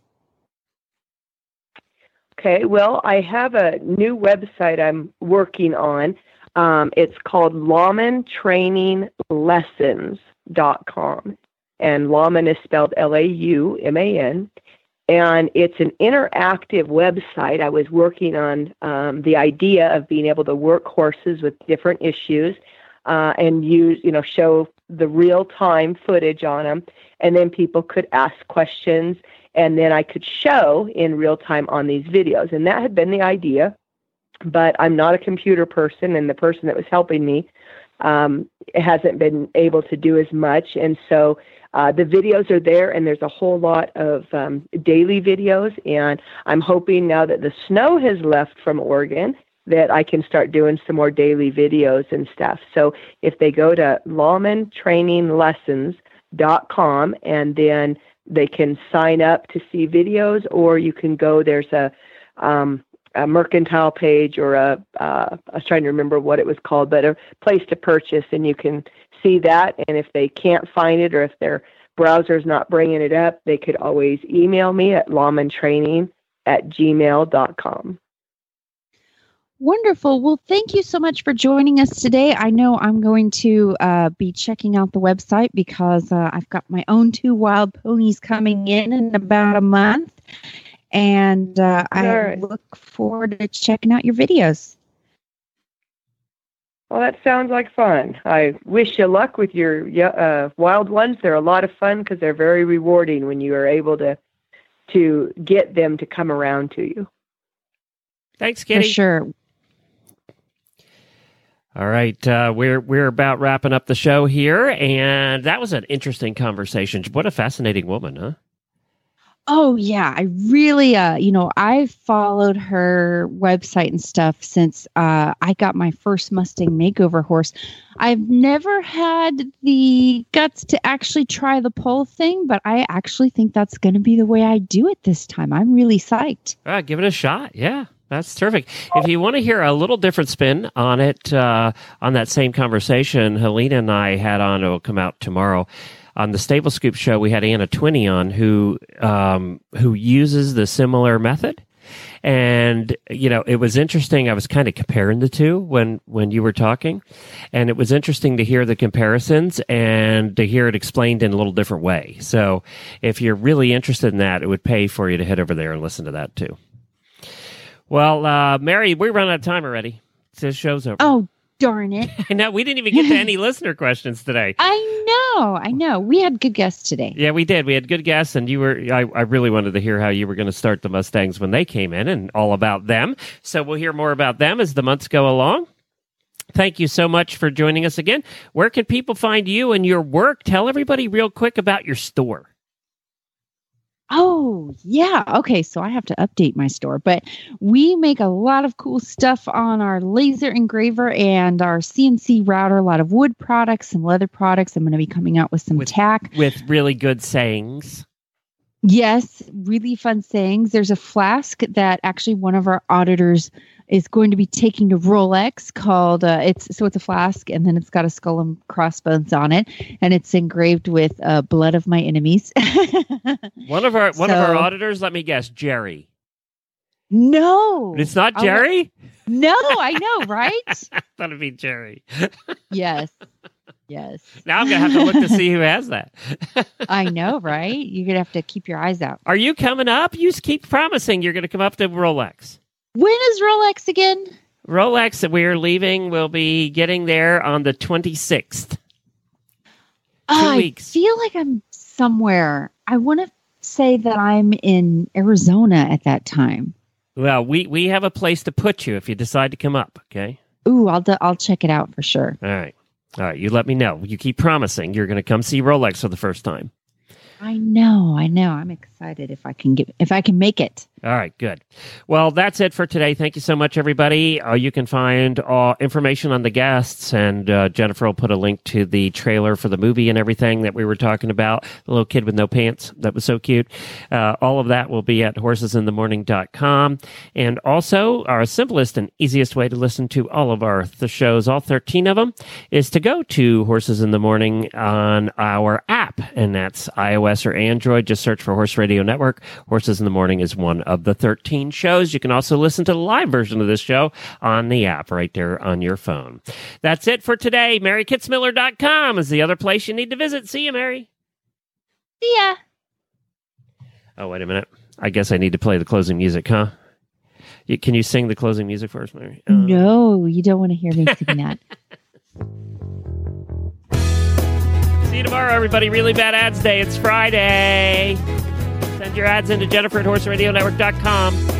Okay well i have a new website i'm working on um, it's called Lauman training lessons.com and Lauman is spelled L A U M A N. And it's an interactive website. I was working on um, the idea of being able to work horses with different issues uh, and use, you know, show the real time footage on them. And then people could ask questions, and then I could show in real time on these videos. And that had been the idea. But I'm not a computer person, and the person that was helping me um, hasn't been able to do as much. And so uh, the videos are there, and there's a whole lot of um, daily videos. And I'm hoping now that the snow has left from Oregon that I can start doing some more daily videos and stuff. So if they go to laumantraininglessons.com and then they can sign up to see videos, or you can go, there's a, um, a mercantile page or a uh, I was trying to remember what it was called, but a place to purchase, and you can see that. And if they can't find it or if their browser is not bringing it up, they could always email me at laumantraining at gmail.com. Wonderful. Well, thank you so much for joining us today. I know I'm going to uh, be checking out the website because uh, I've got my own two wild ponies coming in in about a month. And uh, I look forward to checking out your videos. Well, that sounds like fun. I wish you luck with your uh, wild ones. They're a lot of fun because they're very rewarding when you are able to to get them to come around to you. Thanks, Kitty. For sure. All right, uh, we're we're about wrapping up the show here, and that was an interesting conversation. What a fascinating woman, huh? Oh yeah, I really uh you know, I've followed her website and stuff since uh I got my first Mustang makeover horse. I've never had the guts to actually try the pole thing, but I actually think that's going to be the way I do it this time. I'm really psyched. Uh, give it a shot. Yeah. That's terrific. If you want to hear a little different spin on it, uh, on that same conversation, Helena and I had on, it will come out tomorrow on the Stable Scoop show, we had Anna Twinney on who um, who uses the similar method. And you know, it was interesting. I was kind of comparing the two when when you were talking, and it was interesting to hear the comparisons and to hear it explained in a little different way. So, if you're really interested in that, it would pay for you to head over there and listen to that too. Well, uh, Mary, we run out of time already. The show's over. Oh, darn it. [LAUGHS] I know. We didn't even get to any [LAUGHS] listener questions today. I know. I know. We had good guests today. Yeah, we did. We had good guests, and you were, I, I really wanted to hear how you were going to start the Mustangs when they came in and all about them. So we'll hear more about them as the months go along. Thank you so much for joining us again. Where can people find you and your work? Tell everybody real quick about your store. Oh, yeah. Okay. So I have to update my store, but we make a lot of cool stuff on our laser engraver and our CNC router, a lot of wood products, some leather products. I'm going to be coming out with some With- tack. With really good sayings. Yes, really fun sayings. There's a flask that actually one of our auditors is going to be taking to Rolex called uh, it's so it's a flask and then it's got a skull and crossbones on it and it's engraved with uh, blood of my enemies. [LAUGHS] One of our one of our auditors, let me guess, Jerry. no, It's not Jerry? no, I know, right? [LAUGHS] Thought it'd be Jerry. yes, [LAUGHS] yes, Now I'm gonna have to look to see who has that. I know, right? You're gonna have to keep your eyes out. Are you coming up? You keep promising you're gonna come up to Rolex. When is Rolex again? Rolex we're leaving We'll be getting there on the 26th. I weeks. feel like I'm somewhere. I want to say that I'm in Arizona at that time. Well, we, we have a place to put you if you decide to come up, okay? Ooh, I'll do, I'll check it out for sure. All right. All right, you let me know. You keep promising you're going to come see Rolex for the first time. I know, I know. I'm excited if I can get if I can make it. All right, good. Well, that's it for today. Thank you so much, everybody. Uh, you can find uh, information on the guests, and uh, Jennifer will put a link to the trailer for the movie and everything that we were talking about. The little kid with no pants. That was so cute. Uh, all of that will be at horsesinthemorning.com. And also, our simplest and easiest way to listen to all of our the shows, all 13 of them, is to go to Horses in the Morning on our app, and that's iOS or Android. Just search for Horse Radio Network. Horses in the Morning is one of the 13 shows. You can also listen to the live version of this show on the app right there on your phone. That's it for today. MaryKitzmiller.com is the other place you need to visit. See you, Mary. See ya. Oh, wait a minute. I guess I need to play the closing music, huh? You, can you sing the closing music for us, Mary? Uh, No, you don't want to hear me [LAUGHS] sing that. See you tomorrow, everybody. Really bad ads day. It's Friday. Send your ads into Jennifer at horseradionetwork.com.